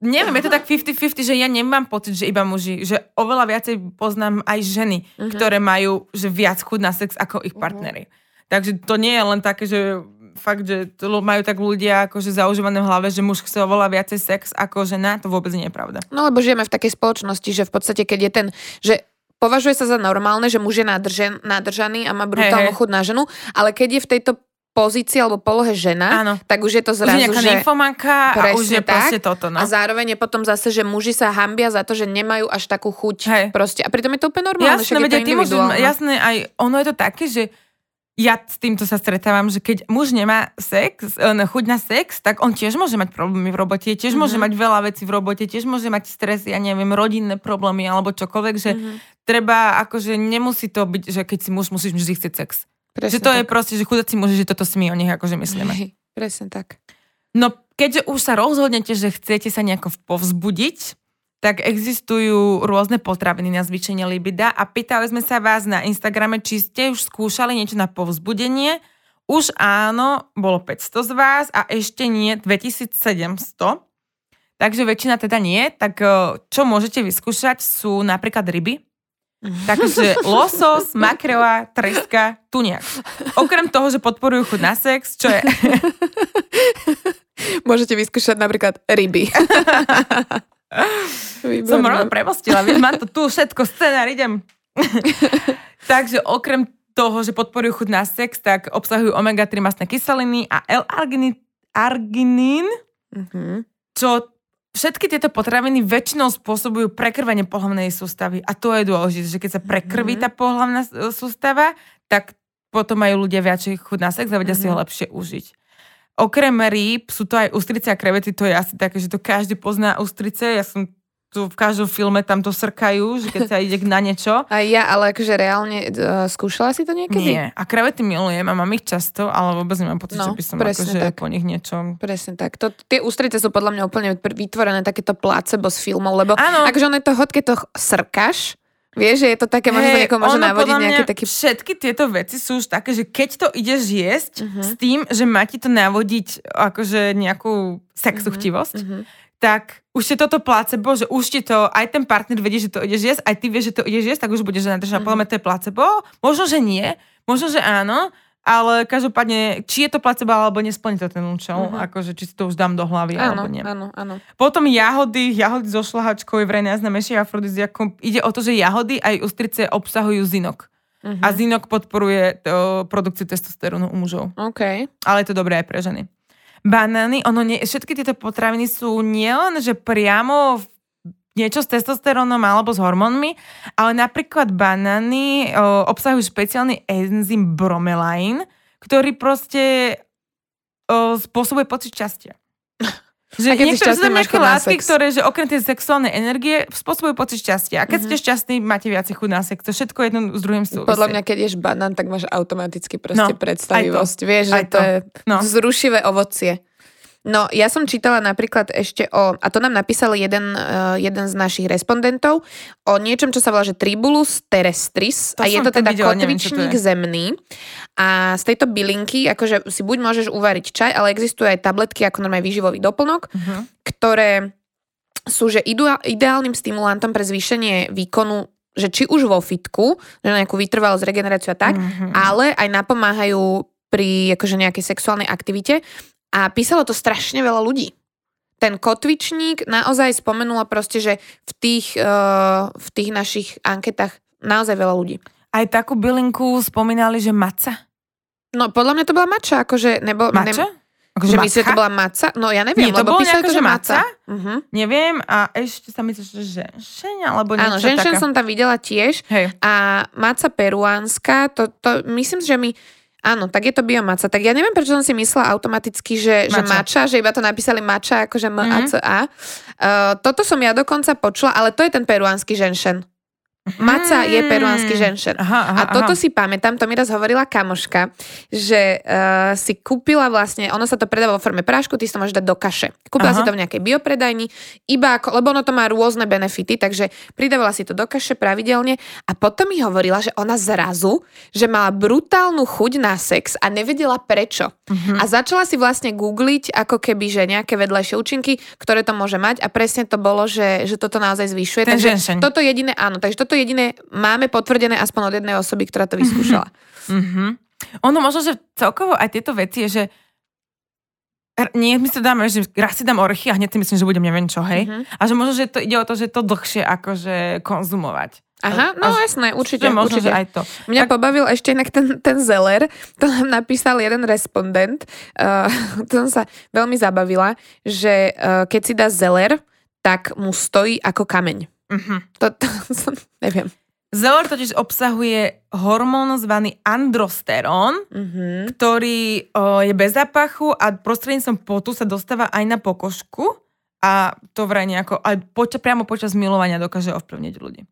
neviem, je to tak 50-50, že ja nemám pocit, že iba muži, že oveľa viacej poznám aj ženy, uh-huh. ktoré majú že viac chud na sex ako ich partnery. Uh-huh. Takže to nie je len také, že fakt, že to majú tak ľudia akože zaužívané v hlave, že muž chce oveľa viacej sex ako žena, to vôbec nie je pravda. No lebo žijeme v takej spoločnosti, že v podstate keď je ten, že považuje sa za normálne, že muž je nadržen, nadržaný a má brutálnu hey, chud na ženu, ale keď je v tejto pozícii alebo polohe žena, Áno. tak už je to zrazu, už je že... a už je tak. toto. No. A zároveň je potom zase, že muži sa hambia za to, že nemajú až takú chuť. Hej. Proste. A pritom je to úplne normálne, jasné, veď, to môžu, jasné, aj ono je to také, že ja s týmto sa stretávam, že keď muž nemá sex, e, chuť na sex, tak on tiež môže mať problémy v robote, tiež mm-hmm. môže mať veľa vecí v robote, tiež môže mať stres, ja neviem, rodinné problémy alebo čokoľvek, že mm-hmm. treba, akože nemusí to byť, že keď si muž musíš vždy chcieť sex. Presne že to tak. je proste, že chudáci muži, že toto si my o nich akože myslíme. Hej, presne tak. No keďže už sa rozhodnete, že chcete sa nejako povzbudiť, tak existujú rôzne potraviny na zvýšenie libida a pýtali sme sa vás na Instagrame, či ste už skúšali niečo na povzbudenie. Už áno, bolo 500 z vás a ešte nie 2700. Takže väčšina teda nie. Tak eh, čo môžete vyskúšať sú napríklad ryby, Takže losos, makrela, treska, tuniak. Okrem toho, že podporujú chuť na sex, čo je... *laughs* Môžete vyskúšať napríklad ryby. *laughs* Som rovno premostila, vieš, mám to tu všetko, scenár, idem. *laughs* Takže okrem toho, že podporujú chuť na sex, tak obsahujú omega-3 masné kyseliny a L-arginín, mm-hmm. čo všetky tieto potraviny väčšinou spôsobujú prekrvenie pohlavnej sústavy. A to je dôležité, že keď sa prekrví mm-hmm. tá pohlavná sústava, tak potom majú ľudia viacej chuť na sex a vedia mm-hmm. si ho mhm. lepšie užiť. Okrem rýb sú to aj ústrice a krevety, to je asi také, že to každý pozná ústrice. Ja som tu v každom filme tam to srkajú, že keď sa ide na niečo. A ja, ale akože reálne uh, skúšala si to niekedy? Nie. A krevety milujem a mám ich často, ale vôbec nemám pocit, no, že by som akože tak. po nich niečo... Presne tak. To, tie ústrice sú podľa mňa úplne vytvorené takéto placebo z filmov, lebo ano. akože on je to hod, keď to srkaš, Vieš, že je to také, možno hey, niekoho môže navodiť nejaké také... Všetky tieto veci sú už také, že keď to ideš jesť uh-huh. s tým, že má ti to navodiť akože nejakú sexuchtivosť, uh-huh. Tak už je toto placebo, že už ti to, aj ten partner vedie, že to ideš jesť, aj ty vieš, že to ideš jesť, tak už budeš nadržaná. Mm-hmm. Podľa to je placebo. Možno, že nie, možno, že áno, ale každopádne, či je to placebo alebo nesplní to ten účel, mm-hmm. akože či si to už dám do hlavy áno, alebo nie. Áno, áno. Potom jahody, jahody so šlahačkou je vraj najznámejšie afrodiziakom. Ide o to, že jahody aj ústrice obsahujú zinok. Mm-hmm. A zinok podporuje to, produkciu testosterónu u mužov. OK. Ale je to dobré aj pre ženy banány, ono nie, všetky tieto potraviny sú nielen, že priamo niečo s testosterónom alebo s hormónmi, ale napríklad banány o, obsahujú špeciálny enzym bromelain, ktorý proste o, spôsobuje pocit šťastia. Že niektoré sú tam nejaké látky, ktoré, že okrem tej sexuálnej energie spôsobujú pocit šťastia. A keď mm-hmm. ste šťastní, máte viacej chuť na sex. To všetko jedno s druhým súvisí. Podľa mňa, keď ješ banán, tak máš automaticky proste no, predstavivosť. Vieš, že to, to je no. zrušivé ovocie. No, ja som čítala napríklad ešte o, a to nám napísal jeden, uh, jeden z našich respondentov, o niečom, čo sa volá, že Tribulus terrestris to a je to teda videla, kotvičník neviem, zemný a z tejto bylinky, akože si buď môžeš uvariť čaj, ale existujú aj tabletky ako normálne výživový doplnok, uh-huh. ktoré sú že ideálnym stimulantom pre zvýšenie výkonu že či už vo fitku, že nejakú vytrvalosť, regeneráciu a tak, uh-huh. ale aj napomáhajú pri akože nejakej sexuálnej aktivite a písalo to strašne veľa ľudí. Ten kotvičník naozaj spomenula proste, že v tých, uh, v tých našich anketách naozaj veľa ľudí. Aj takú bylinku spomínali, že maca? No podľa mňa to bola mača, akože nebo... Mača? Ne, Akože že myslíte, to bola maca? No ja neviem, Nie, to lebo písali to, že maca. maca. Uh-huh. Neviem a ešte sa myslíš, že ženšeň alebo niečo Áno, ženšeň som tam videla tiež. Hej. A maca peruánska, to, to myslím, že mi Áno, tak je to biomaca. Tak ja neviem, prečo som si myslela automaticky, že mača, že, mača, že iba to napísali mača, akože M-A-C-A. Mm-hmm. Uh, toto som ja dokonca počula, ale to je ten peruánsky ženšen. Maca je peruánsky ženšen. Aha, aha, A toto aha. si pamätám, to mi raz hovorila kamoška, že uh, si kúpila vlastne, ono sa to predáva vo forme prášku, ty si to môžeš dať do kaše. Kúpila Aha. si to v nejakej biopredajni, iba ako, lebo ono to má rôzne benefity, takže pridávala si to do kaše pravidelne a potom mi hovorila, že ona zrazu, že mala brutálnu chuť na sex a nevedela prečo. Mhm. A začala si vlastne googliť ako keby, že nejaké vedľajšie účinky, ktoré to môže mať a presne to bolo, že, že toto naozaj zvyšuje. Ten takže ženšeň. toto jediné, áno, takže toto jediné máme potvrdené aspoň od jednej osoby, ktorá to vyskúšala. *laughs* Mhm. Ono možno, že celkovo aj tieto veci je, že nie, my si dáme, že raz si dám orechy a hneď si myslím, že budem neviem čo, hej. Mhm. A že možno, že to ide o to, že to dlhšie akože konzumovať. Aha, no A- jasné, určite, že možno, určite. že aj to. Mňa Tak- pobavil ešte inak ten, ten Zeller, to nám napísal jeden respondent, uh, *laughs* to som sa veľmi zabavila, že uh, keď si dá Zeller, tak mu stojí ako kameň. Mhm. To, to som, neviem. Zeller totiž obsahuje hormón zvaný androsterón, Mhm. ktorý o, je bez zápachu a prostredníctvom potu sa dostáva aj na pokožku a to vraj nejako, aj poč- priamo počas milovania dokáže ovplyvniť ľudí.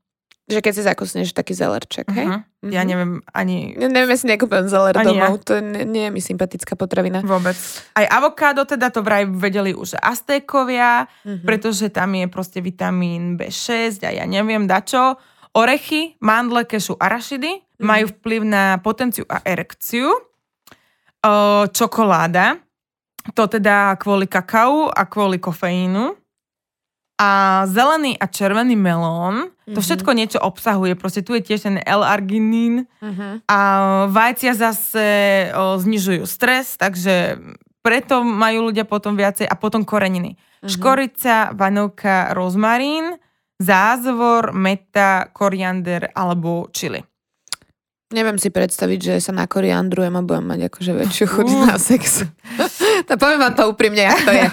Že keď si zakusneš taký Zellerček, hej? Mhm. Ja Mhm. neviem ani Ne- Neviem, ja si nekúpim Zeller Ani domov, to nie, nie je mi sympatická potravina. vôbec. Aj avokádo teda to vraj vedeli už Aztékovia, Mhm. pretože tam je proste vitamín B6 a ja neviem dačo. Orechy, mandle, kešu, arašidy Mhm. majú vplyv na potenciu a erekciu. O, čokoláda, to teda kvôli kakao a kvôli kofeínu. A zelený a červený melón, to Mhm. všetko niečo obsahuje. Proste tu je tiež ten L-arginín, Mhm. a vajcia zase o, znižujú stres, takže preto majú ľudia potom viacej a potom koreniny. Mhm. Škorica, vanovka, rozmarín, zázvor, meta, koriander alebo čili. Neviem si predstaviť, že sa na koriandrujem a budem mať akože väčšiu chuť Uh. na *laughs* sex. to poviem vám to úprimne, jak to je.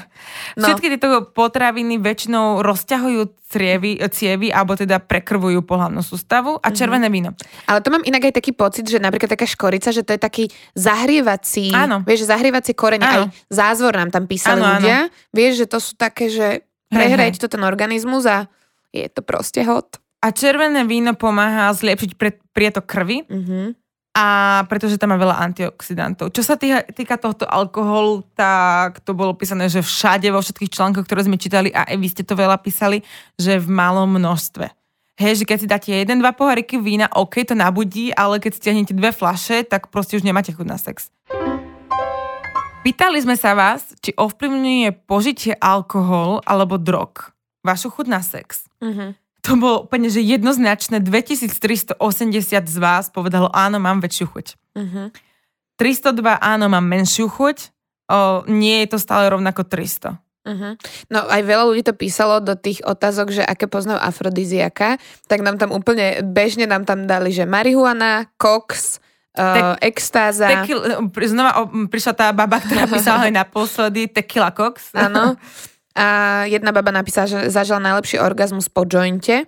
No. Všetky tieto potraviny väčšinou rozťahujú cievy, cievy alebo teda prekrvujú pohľadnú sústavu Mhm. a červené víno. Ale to mám inak aj taký pocit, že napríklad taká škorica, že to je taký zahrievací, Áno. vieš, zahrievacie korene, Áno. aj zázvor nám tam písali Áno, áno. ľudia. Vieš, že to sú také, že Hej, prehreť to ten organizmus a je to proste hot. A červené víno pomáha zlepšiť pre, prietok krvi Mhm. a pretože tam má veľa antioxidantov. Čo sa týka, týka tohto alkoholu, tak to bolo písané, že všade vo všetkých článkoch, ktoré sme čítali a aj vy ste to veľa písali, že v malom množstve. Hej, že keď si dáte jeden, dva poháriky vína, OK, to nabudí, ale keď stiahnete dve flaše, tak proste už nemáte chuť na sex. Pýtali sme sa vás, či ovplyvňuje požitie alkohol alebo drog vašu chuť na sex. Mhm. To bolo úplne, že jednoznačné 2380 z vás povedalo áno, mám väčšiu chuť. Mhm. 302 áno, mám menšiu chuť, o, nie je to stále rovnako 300. Mhm. No aj veľa ľudí to písalo do tých otázok, že aké poznajú afrodiziaka, tak nám tam úplne bežne nám tam dali, že marihuana, koks, uh, extáza. Tekil, znova o, prišla tá baba, ktorá písala aj naposledy tequila cox. Áno. *laughs* A jedna baba napísala, že zažila najlepší orgazmus po jointe.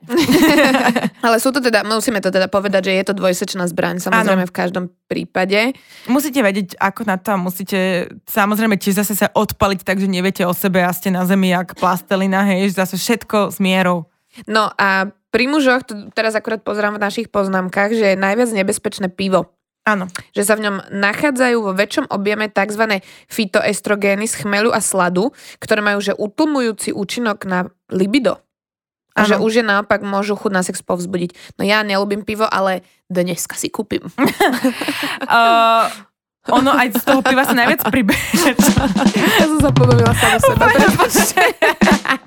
*laughs* Ale sú to teda, musíme to teda povedať, že je to dvojsečná zbraň, samozrejme v každom prípade. Musíte vedieť, ako na to musíte samozrejme tiež zase sa odpaliť tak, že neviete o sebe a ste na zemi jak plastelina, hej, zase všetko s mierou. No a pri mužoch, to teraz akurát pozerám v našich poznámkach, že je najviac nebezpečné pivo. Áno. že sa v ňom nachádzajú vo väčšom objeme tzv. fitoestrogény z chmelu a sladu, ktoré majú že utlmujúci účinok na libido. A Áno. že už je naopak môžu chuť na sex povzbudiť. No ja nelúbim pivo, ale dneska si kúpim. *laughs* Uh, ono aj z toho piva sa najviac pribeže. *laughs* ja som sa pobavila sama seba. *laughs*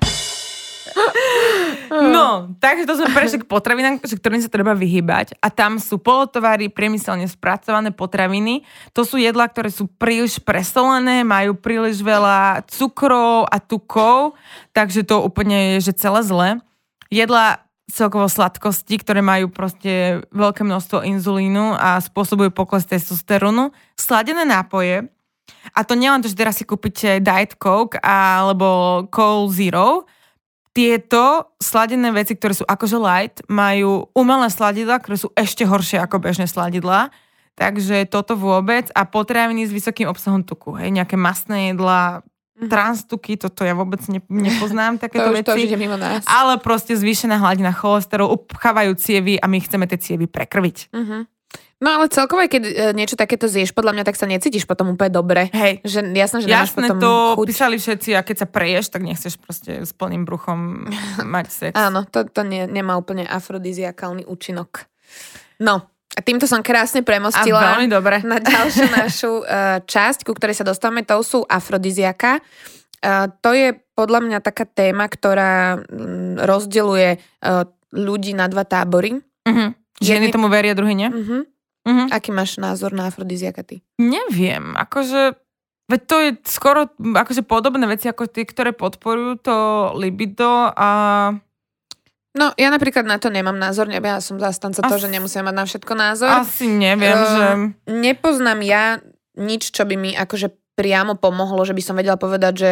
*laughs* No, takže to sme prešli k potravinám, ktorým sa treba vyhybať. A tam sú polotovary, priemyselne spracované potraviny. To sú jedlá, ktoré sú príliš presolené, majú príliš veľa cukrov a tukov, takže to úplne je, že celé zle. Jedlá celkovo sladkosti, ktoré majú proste veľké množstvo inzulínu a spôsobujú pokles testosterónu. Sladené nápoje, a to nielen to, že teraz si kúpite Diet Coke alebo Cola Zero, tieto sladené veci, ktoré sú akože light, majú umelé sladidla, ktoré sú ešte horšie ako bežné sladidla. Takže toto vôbec. A potraviny s vysokým obsahom tuku. Hej, nejaké masné jedlá, transtuky, toto ja vôbec ne, nepoznám *laughs* takéto To už, to už veci. mimo nás. Ale proste zvýšená hladina cholesterolu, upchávajú cievy a my chceme tie cievy prekrviť. Mhm. No ale celkovo, keď e, niečo takéto zješ, podľa mňa, tak sa necítiš potom úplne dobre. Hej, Že jasné, že Jasné, potom to chuť. písali všetci a keď sa preješ, tak nechceš proste s plným bruchom *laughs* mať sex. Áno, to, to nie, nemá úplne afrodiziakálny účinok. No, a týmto som krásne A premostila veľmi dobre. na ďalšiu *laughs* našu uh, časť, ku ktorej sa dostávame, to sú afrodiziaka. Uh, to je podľa mňa taká téma, ktorá mm, rozdeluje uh, ľudí na dva tábory. Ženy Jedni- tomu veria, druhý nie? Uh-huh. Mhm. Aký máš názor na afrodiziaka ty? Neviem, akože... Veď to je skoro akože podobné veci ako tie, ktoré podporujú to libido a... No, ja napríklad na to nemám názor, ja som zastanca toho, As- že nemusím mať na všetko názor. Asi neviem, Eh, že... Nepoznám ja nič, čo by mi akože priamo pomohlo, že by som vedela povedať, že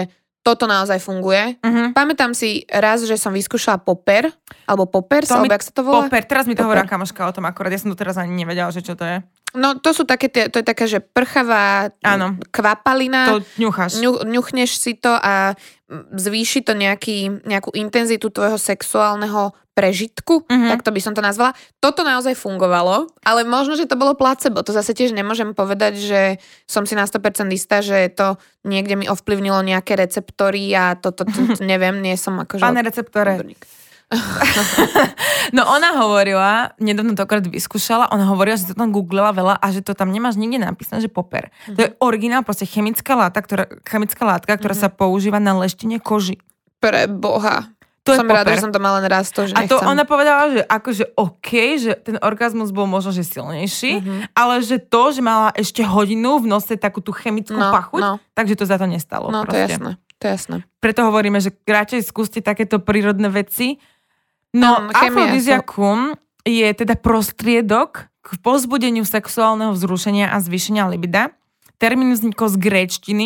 toto naozaj funguje. Uh-huh. Pamätám si raz, že som vyskúšala popper, alebo poppers, To mi- alebo jak sa to volá? Poper, teraz mi to hovorila kamoška o tom akorát, ja som to teraz ani nevedela, že čo to je. No to sú také, tie, to je taká, že prchavá Áno. kvapalina. To ňucháš. Ňu, ňuchneš si to a zvýši to nejaký, nejakú intenzitu tvojho sexuálneho prežitku, Mhm. tak to by som to nazvala. Toto naozaj fungovalo, ale možno, že to bolo placebo. To zase tiež nemôžem povedať, že som si na 100% istá, že to niekde mi ovplyvnilo nejaké receptory a toto, to, to, to, *laughs* neviem, nie som akože... Pane receptore. odborník. *laughs* No ona hovorila, nedávno to akorát vyskúšala, ona hovorila, že to tam googlila veľa a že to tam nemáš nikde napísané, že poper. To je originál, proste chemická látka, ktorá, chemická látka, ktorá sa používa na leštenie koži. Pre boha. To je som rada, že som to mala len raz, to už A to nechcem. ona povedala, že akože OK, že ten orgazmus bol možno, že silnejší, ale že to, že mala ešte hodinu v nose takú tú chemickú No, pachuť, no. takže to za to nestalo. No, to je proste. jasné. To je jasné. Preto hovoríme, že radšej skúste takéto prírodné veci. No, chémia afrodiziakum je teda prostriedok k pozbudeniu sexuálneho vzrušenia a zvýšenia libida. Termín vznikol z gréčtiny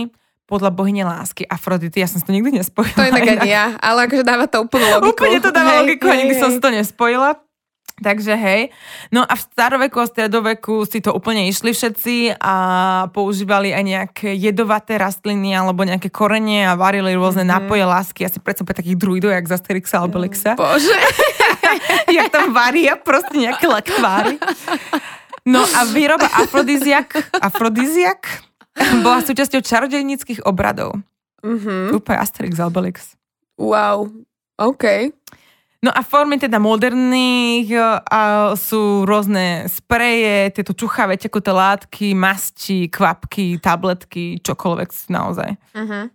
podľa bohyne lásky Afrodity. Ja som si to nikdy nespojila. To je tak ani ja, ale akože dáva to úplnú logiku. Úplne to dáva Hej, logiku, hej, nikdy som hej. si to nespojila. Takže hej. No a v staroveku a stredoveku si to úplne išli všetci a používali aj nejaké jedovaté rastliny alebo nejaké korenie a varili rôzne Mhm. nápoje lásky. Asi predsa pre takých druidov, jak z Asterixa alebo Lexa. Bože. *laughs* jak tam varia proste nejaké lakváry. No a výroba afrodiziak, afrodiziak bola súčasťou čarodejníckých obradov. Mhm. Úplne Asterix alebo Lex. Wow. OK. No a formy teda moderných a sú rôzne spreje, tieto čuchavé tekuté látky, masti, kvapky, tabletky, čokoľvek naozaj. Uh-huh.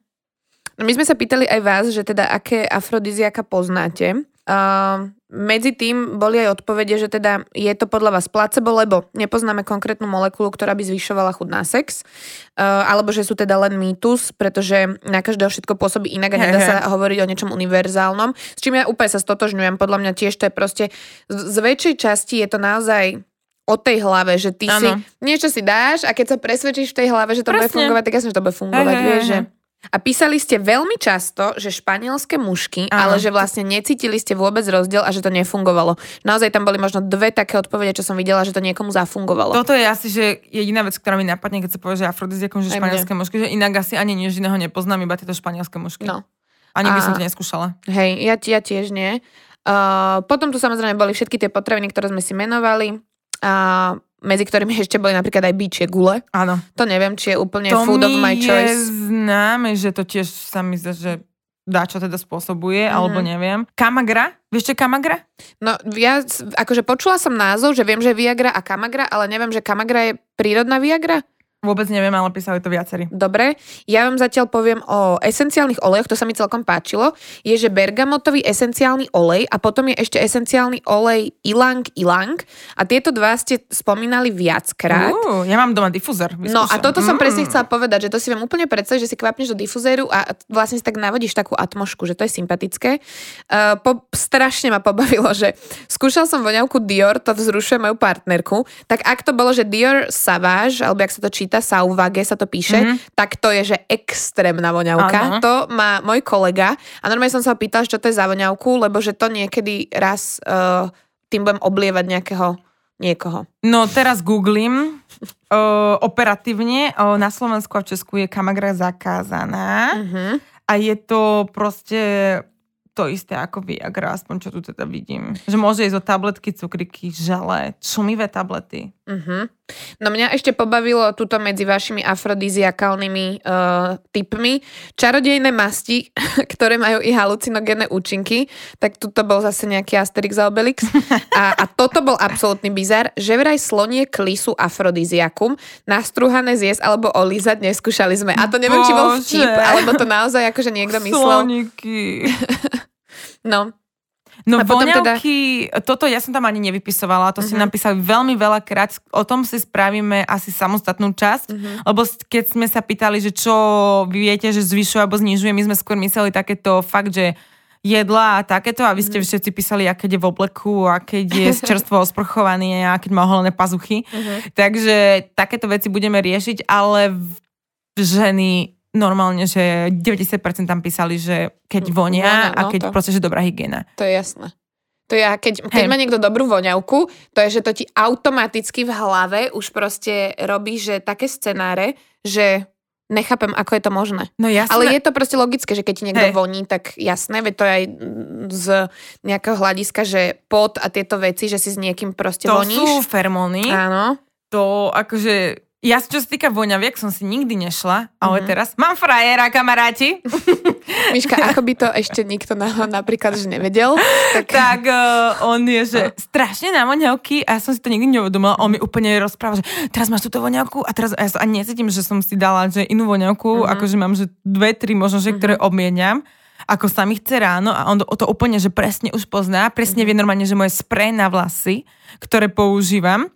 No my sme sa pýtali aj vás, že teda aké afrodiziaka poznáte. Uh, medzi tým boli aj odpovede, že teda je to podľa vás placebo, lebo nepoznáme konkrétnu molekulu, ktorá by zvyšovala chuť na sex, uh, alebo že sú teda len mýtus, pretože na každého všetko pôsobí inak a nedá sa hovoriť o niečom univerzálnom. S čím ja úplne sa stotožňujem, podľa mňa tiež to je proste, z, väčšej časti je to naozaj o tej hlave, že ty si Áno. niečo si dáš a keď sa presvedčíš v tej hlave, že to bude Presne. fungovať, tak jasne, že to bude fungovať, hej, vieš, hej, že... A písali ste veľmi často, že španielské mužky, Áno. ale že vlastne necítili ste vôbec rozdiel a že to nefungovalo. Naozaj tam boli možno dve také odpovede, čo som videla, že to niekomu zafungovalo. Toto je asi že jediná vec, ktorá mi napadne, keď sa povie, že afrodiziakom, že španielské mužky, že inak asi ani nič iného nepoznám, iba tieto španielské mužky. No. Ani by A- som to neskúšala. Hej, ja, ja tiež nie. Uh, potom tu samozrejme boli všetky tie potraviny, ktoré sme si menovali. A medzi ktorými ešte boli napríklad aj bičie gule. Áno. To neviem, či je úplne To food of my choice. známe, že to tiež sa mi zdá, že dá čo teda spôsobuje, Mhm. alebo neviem. Kamagra? Vieš čo je kamagra? No ja, akože počula som názov, že viem, že je Viagra a Kamagra, ale neviem, že Kamagra je prírodná Viagra. Vôbec neviem, ale písali to viacerí. Dobre, ja vám zatiaľ poviem o esenciálnych olejoch, to sa mi celkom páčilo. Je, že bergamotový esenciálny olej a potom je ešte esenciálny olej ilang ilang a tieto dva ste spomínali viackrát. Uh, ja mám doma difuzor. No a vyskúšam. toto som Mm. presne chcela povedať, že to si viem úplne predstaviť, že si kvapneš do difuzéru a vlastne si tak navodíš takú atmošku, že to je sympatické. Uh, po, strašne ma pobavilo, že skúšal som voňavku Dior, to vzrušuje moju partnerku, tak ak to bolo, že Dior Savage, alebo jak sa to číta, Sauvage sa to píše, mm-hmm. tak to je, že extrémna voňavka. Áno. To má môj kolega a normálne som sa ho pýtala, čo to je za voňavku, lebo že to niekedy raz uh, tým budem oblievať nejakého niekoho. No teraz googlím o, operatívne. O, na Slovensku a v Česku je kamagra zakázaná. Uh-huh. A je to proste to isté ako Viagra, aspoň čo tu teda vidím. Že môže ísť o tabletky, cukriky, žele, šumivé tablety. Uh-huh. No mňa ešte pobavilo tuto medzi vašimi afrodiziakálnymi uh, typmi čarodejné masti, *laughs* ktoré majú i halucinogénne účinky, tak tuto bol zase nejaký Asterix a Obelix. A, a toto bol absolútny bizar, že vraj slonie klisu afrodiziakum, nastruhané zjesť alebo olízať, neskúšali sme. A to neviem, Bože. či bol vtip, alebo to naozaj akože niekto myslel. Sloniky. *laughs* No. No a voňavky, teda... toto ja som tam ani nevypisovala, to uh-huh. si mhm. napísali veľmi veľa krát, o tom si spravíme asi samostatnú časť, uh-huh. lebo keď sme sa pýtali, že čo viete, že zvyšuje alebo znižuje, my sme skôr mysleli takéto fakt, že jedla a takéto a vy ste uh-huh. všetci písali, aké je v obleku a keď je čerstvo osprchovaný a keď má oholené pazuchy. Uh-huh. Takže takéto veci budeme riešiť, ale ženy normálne, že 90% tam písali, že keď mm, vonia Vonia, no, a keď to. proste, že dobrá hygiena. To je jasné. To je, keď, keď má niekto dobrú voňavku, to je, že to ti automaticky v hlave už proste robí, že také scenáre, že nechápem, ako je to možné. No jasné. Ale je to proste logické, že keď ti niekto hey. voní, tak jasné, veď to je aj z nejakého hľadiska, že pot a tieto veci, že si s niekým proste to voníš. To sú fermóny. Áno. To akože ja, čo sa týka voňaviek, som si nikdy nešla, ale mm-hmm. teraz mám frajera, kamaráti. *laughs* Miška, ako by to ešte nikto na, napríklad že nevedel. Tak, tak uh, on je, že strašne na voňavky a ja som si to nikdy neuvedomila. On mi úplne rozpráva, že teraz máš túto voňavku a teraz a ja sa ani necítim, že som si dala že inú voňavku, mm-hmm. akože mám, že dve, tri možno, že, mm-hmm. ktoré obmieniam ako sa mi chce ráno a on to úplne, že presne už pozná, presne vie normálne, že moje spray na vlasy, ktoré používam,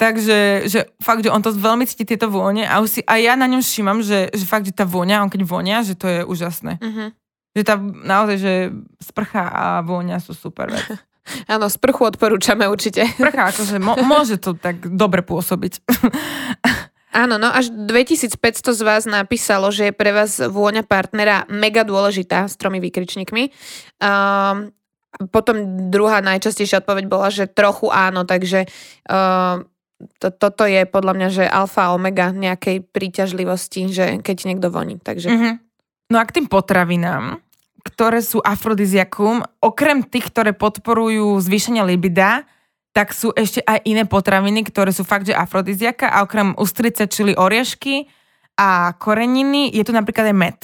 Takže že fakt, že on to veľmi cíti tieto vône a, už si, a ja na ňom všímam, že, že fakt, že tá vôňa, on keď vonia, že to je úžasné. Uh-huh. Že tá naozaj, že sprcha a vôňa sú super vec. *laughs* Áno, sprchu odporúčame určite. *laughs* Sprcha, akože mo- môže to tak dobre pôsobiť. *laughs* Áno, no až 2500 z vás napísalo, že je pre vás vôňa partnera mega dôležitá s tromi výkričníkmi. Um, potom druhá najčastejšia odpoveď bola, že trochu áno, takže uh, to, toto je podľa mňa, že alfa omega nejakej príťažlivosti, že keď niekto voní. Takže... Mm-hmm. No a k tým potravinám, ktoré sú afrodiziakum, okrem tých, ktoré podporujú zvýšenie libida, tak sú ešte aj iné potraviny, ktoré sú fakt, že afrodiziaka a okrem ústrice, čili oriešky a koreniny, je tu napríklad aj med.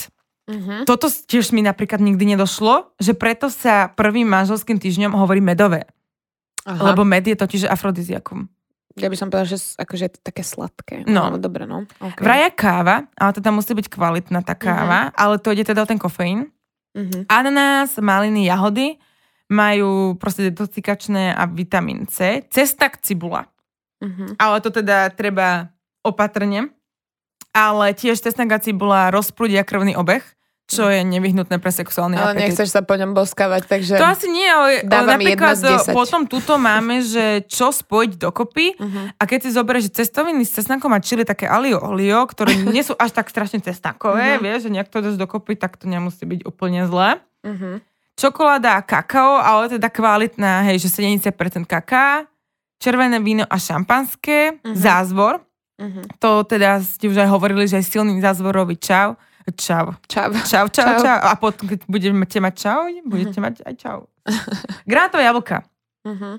Mm-hmm. Toto tiež mi napríklad nikdy nedošlo, že preto sa prvým manželským týždňom hovorí medové. Aha. Lebo med je totiž afrodiziakum. Ja by som povedala, že akože je to také sladké. No. no dobre, no. Okay. Vraja káva, ale teda musí byť kvalitná tá káva, uh-huh. ale to ide teda o ten kofeín. Uh-huh. Ananás, maliny, jahody majú proste detoxikačné a vitamín C. Cestak, cibula. Uh-huh. Ale to teda treba opatrne. Ale tiež cestak a cibula rozprúdia krvný obeh čo je nevyhnutné pre sexuálny ale apetit. nechceš sa po ňom boskávať, takže... To asi nie, ale Dávam napríklad potom tuto máme, že čo spojiť dokopy uh-huh. a keď si zoberieš, že cestoviny s cesnakom a čili také alio olio, ktoré *laughs* nie sú až tak strašne cesnakové, uh-huh. vieš, že nejak to dáš dokopy, tak to nemusí byť úplne zlé. Uh-huh. Čokoláda a kakao, ale teda kvalitná, hej, že 70% kaká, červené víno a šampanské, uh-huh. zázvor, uh-huh. to teda ste už aj hovorili, že je silný zázvorový čau, Čau. Čau. Čau, čau, čau. čau. A potom, keď budete mať čau, budete mať aj čau. Granátové jablka. Uh-huh.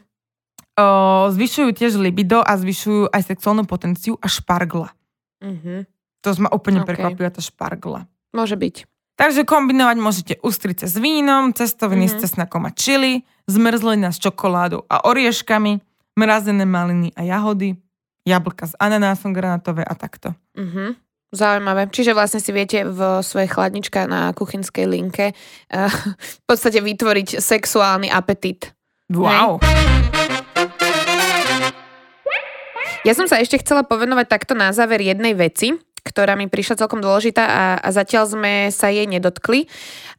O, zvyšujú tiež libido a zvyšujú aj sexuálnu potenciu a špargla. Uh-huh. To ma úplne okay. prekvapila, tá špargla. Môže byť. Takže kombinovať môžete ústrice s vínom, cestoviny uh-huh. s cesnakom a čili, zmrzlina s čokoládou a orieškami, mrazené maliny a jahody, jablka s ananásom granátové a takto. Uh-huh. Zaujímavé. Čiže vlastne si viete v svojej chladničke na kuchynskej linke uh, v podstate vytvoriť sexuálny apetit. Wow. Hej? Ja som sa ešte chcela povenovať takto na záver jednej veci, ktorá mi prišla celkom dôležitá a, a zatiaľ sme sa jej nedotkli.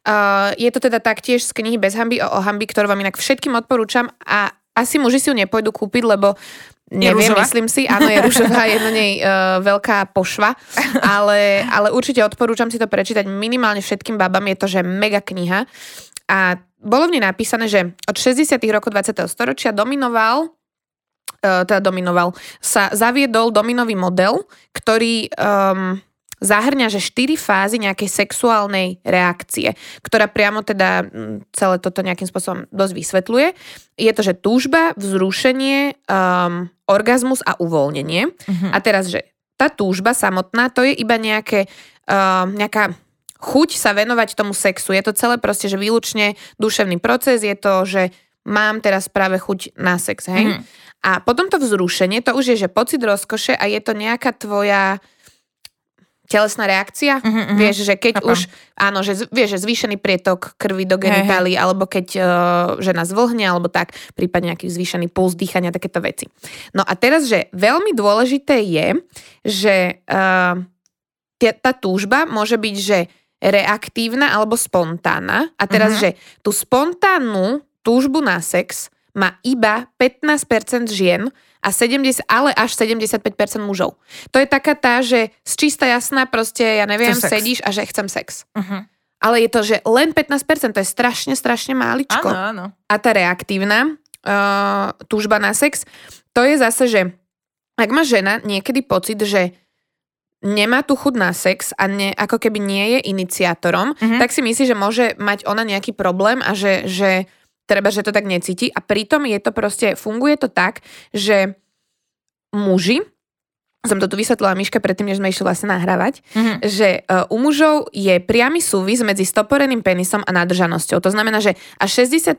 Uh, je to teda taktiež z knihy Bez hamby o, o hamby, ktorú vám inak všetkým odporúčam a asi muži si ju nepôjdu kúpiť, lebo Neviem, myslím si, áno, je ružová, je na nej uh, veľká pošva, ale, ale určite odporúčam si to prečítať minimálne všetkým babám, je to, že mega kniha. A bolo v nej napísané, že od 60. rokov 20. storočia dominoval teda dominoval, sa zaviedol dominový model, ktorý um, zahrňa, že štyri fázy nejakej sexuálnej reakcie, ktorá priamo teda mm, celé toto nejakým spôsobom dosť vysvetľuje. Je to, že túžba, vzrušenie, um, orgazmus a uvoľnenie. Uh-huh. A teraz, že tá túžba samotná, to je iba nejaké, um, nejaká chuť sa venovať tomu sexu. Je to celé proste, že výlučne duševný proces, je to, že mám teraz práve chuť na sex, hej? Mm. A potom to vzrušenie, to už je, že pocit rozkoše a je to nejaká tvoja telesná reakcia. Mm-hmm, vieš, že keď Chápam. už, áno, že vieš, že zvýšený prietok krvi do genitálií, hey, alebo keď uh, žena zvlhne, alebo tak, prípadne nejaký zvýšený puls dýchania, takéto veci. No a teraz, že veľmi dôležité je, že uh, tá túžba môže byť, že reaktívna alebo spontánna. A teraz, uh-huh. že tú spontánnu túžbu na sex má iba 15% žien a 70, ale až 75% mužov. To je taká tá, že z čista jasná proste, ja neviem, sedíš a že chcem sex. Uh-huh. Ale je to, že len 15%, to je strašne, strašne máličko. Áno, áno. A tá reaktívna uh, túžba na sex, to je zase, že ak má žena niekedy pocit, že nemá tu chud na sex a ne, ako keby nie je iniciátorom, mm-hmm. tak si myslí, že môže mať ona nejaký problém a že, že treba, že to tak necíti. A pritom je to proste, funguje to tak, že muži, som to tu vysvetlila Miška predtým, než sme išli vlastne nahrávať, mm-hmm. že uh, u mužov je priamy súvis medzi stoporeným penisom a nádržanosťou. To znamená, že až 65%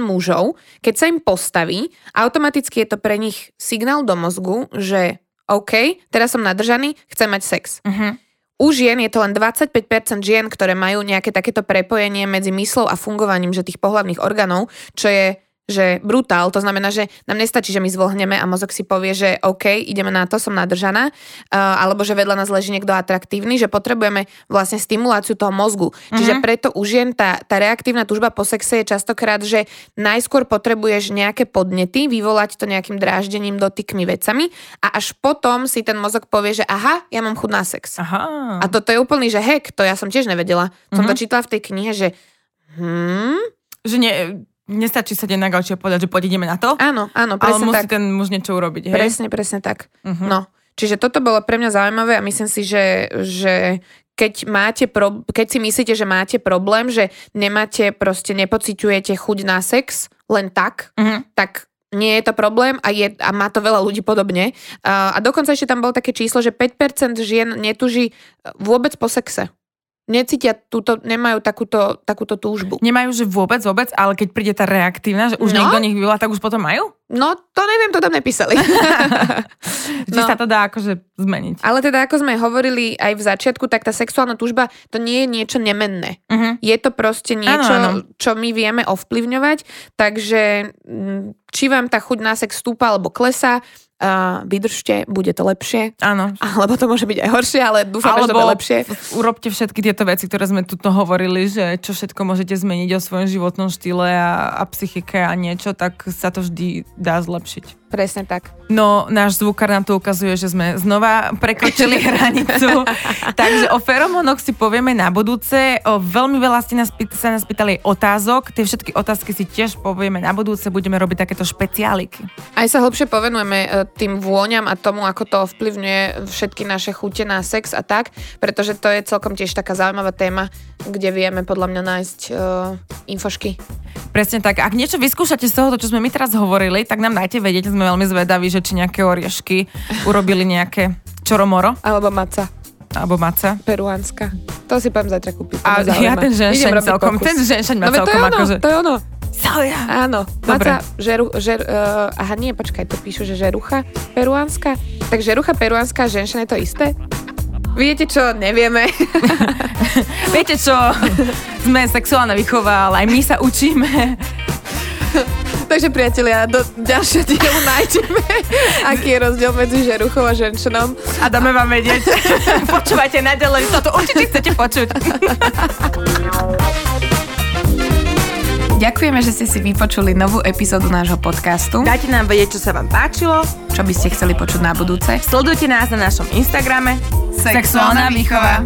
mužov, keď sa im postaví, automaticky je to pre nich signál do mozgu, že OK, teraz som nadržaný, chcem mať sex. Uh-huh. U žien je to len 25% žien, ktoré majú nejaké takéto prepojenie medzi myslou a fungovaním že tých pohľavných orgánov, čo je že brutál, to znamená, že nám nestačí, že my zvlhneme a mozog si povie, že OK, ideme na to, som nadržaná, uh, alebo že vedľa nás leží niekto atraktívny, že potrebujeme vlastne stimuláciu toho mozgu. Mm-hmm. Čiže mhm. preto u žien tá, tá reaktívna túžba po sexe je častokrát, že najskôr potrebuješ nejaké podnety, vyvolať to nejakým dráždením, dotykmi, vecami a až potom si ten mozog povie, že aha, ja mám chud na sex. Aha. A toto je úplný, že hek, to ja som tiež nevedela. Mm-hmm. Som to mhm. čítala v tej knihe, že hmm, že nie, Nestačí sa na gauči a povedať, že poď ideme na to. Áno, áno, presne ale musí tak. ten muž niečo urobiť. Hej? Presne, presne tak. Uh-huh. No, čiže toto bolo pre mňa zaujímavé a myslím si, že, že keď, máte pro, keď si myslíte, že máte problém, že nemáte, proste nepociťujete chuť na sex len tak, uh-huh. tak nie je to problém a, je, a má to veľa ľudí podobne. A, a dokonca ešte tam bolo také číslo, že 5% žien netuží vôbec po sexe necítia túto, nemajú takúto, takúto túžbu. Nemajú, že vôbec, vôbec, ale keď príde tá reaktívna, že už no? niekto nich vyvolá, tak už potom majú? No, to neviem, to tam nepísali. *laughs* *laughs* no. sa to dá akože zmeniť. Ale teda, ako sme hovorili aj v začiatku, tak tá sexuálna túžba, to nie je niečo nemenné. Uh-huh. Je to proste niečo, ano, ano. čo my vieme ovplyvňovať, takže mm, či vám tá chuť na sex stúpa alebo klesa, uh, vydržte, bude to lepšie. Áno. Alebo to môže byť aj horšie, ale dúfam, že to bude lepšie. urobte všetky tieto veci, ktoré sme tu hovorili, že čo všetko môžete zmeniť o svojom životnom štýle a, a psychike a niečo, tak sa to vždy dá zlepšiť. Presne tak. No, náš zvukár nám tu ukazuje, že sme znova prekročili *laughs* hranicu. Takže o feromónoch si povieme na budúce. O, veľmi veľa ste nás, sa nás pýtali otázok. Tie všetky otázky si tiež povieme na budúce. Budeme robiť takéto špeciáliky. Aj sa hlbšie povenujeme e, tým vôňam a tomu, ako to ovplyvňuje všetky naše chute na sex a tak, pretože to je celkom tiež taká zaujímavá téma, kde vieme podľa mňa nájsť uh, infošky. Presne tak. Ak niečo vyskúšate z toho, čo sme my teraz hovorili, tak nám dajte vedieť. Sme veľmi zvedaví, že či nejaké oriešky urobili nejaké čoromoro. Alebo maca. Alebo maca. Peruánska. To si poviem zajtra kúpiť. A ja ten ženšeň celkom, ten ženšeň ma no, celkom to je ono, akože... To je ono. Soja. Áno. Dobre. Maca, žeru, žer, uh, aha nie, počkaj, to píšu, že žerucha peruánska. Tak žerucha peruánska a ženšeň je to isté? Viete čo, nevieme. *laughs* Viete čo, sme sexuálna výchova, ale aj my sa učíme. Takže priatelia, do ďalšieho dielu nájdeme, aký je rozdiel medzi žeruchou a ženčenom. A dáme vám vedieť. *laughs* Počúvajte naďalej, toto určite chcete počuť. *laughs* Ďakujeme, že ste si vypočuli novú epizódu nášho podcastu. Dajte nám vedieť, čo sa vám páčilo, čo by ste chceli počuť na budúce. Sledujte nás na našom Instagrame Sexuálna výchova.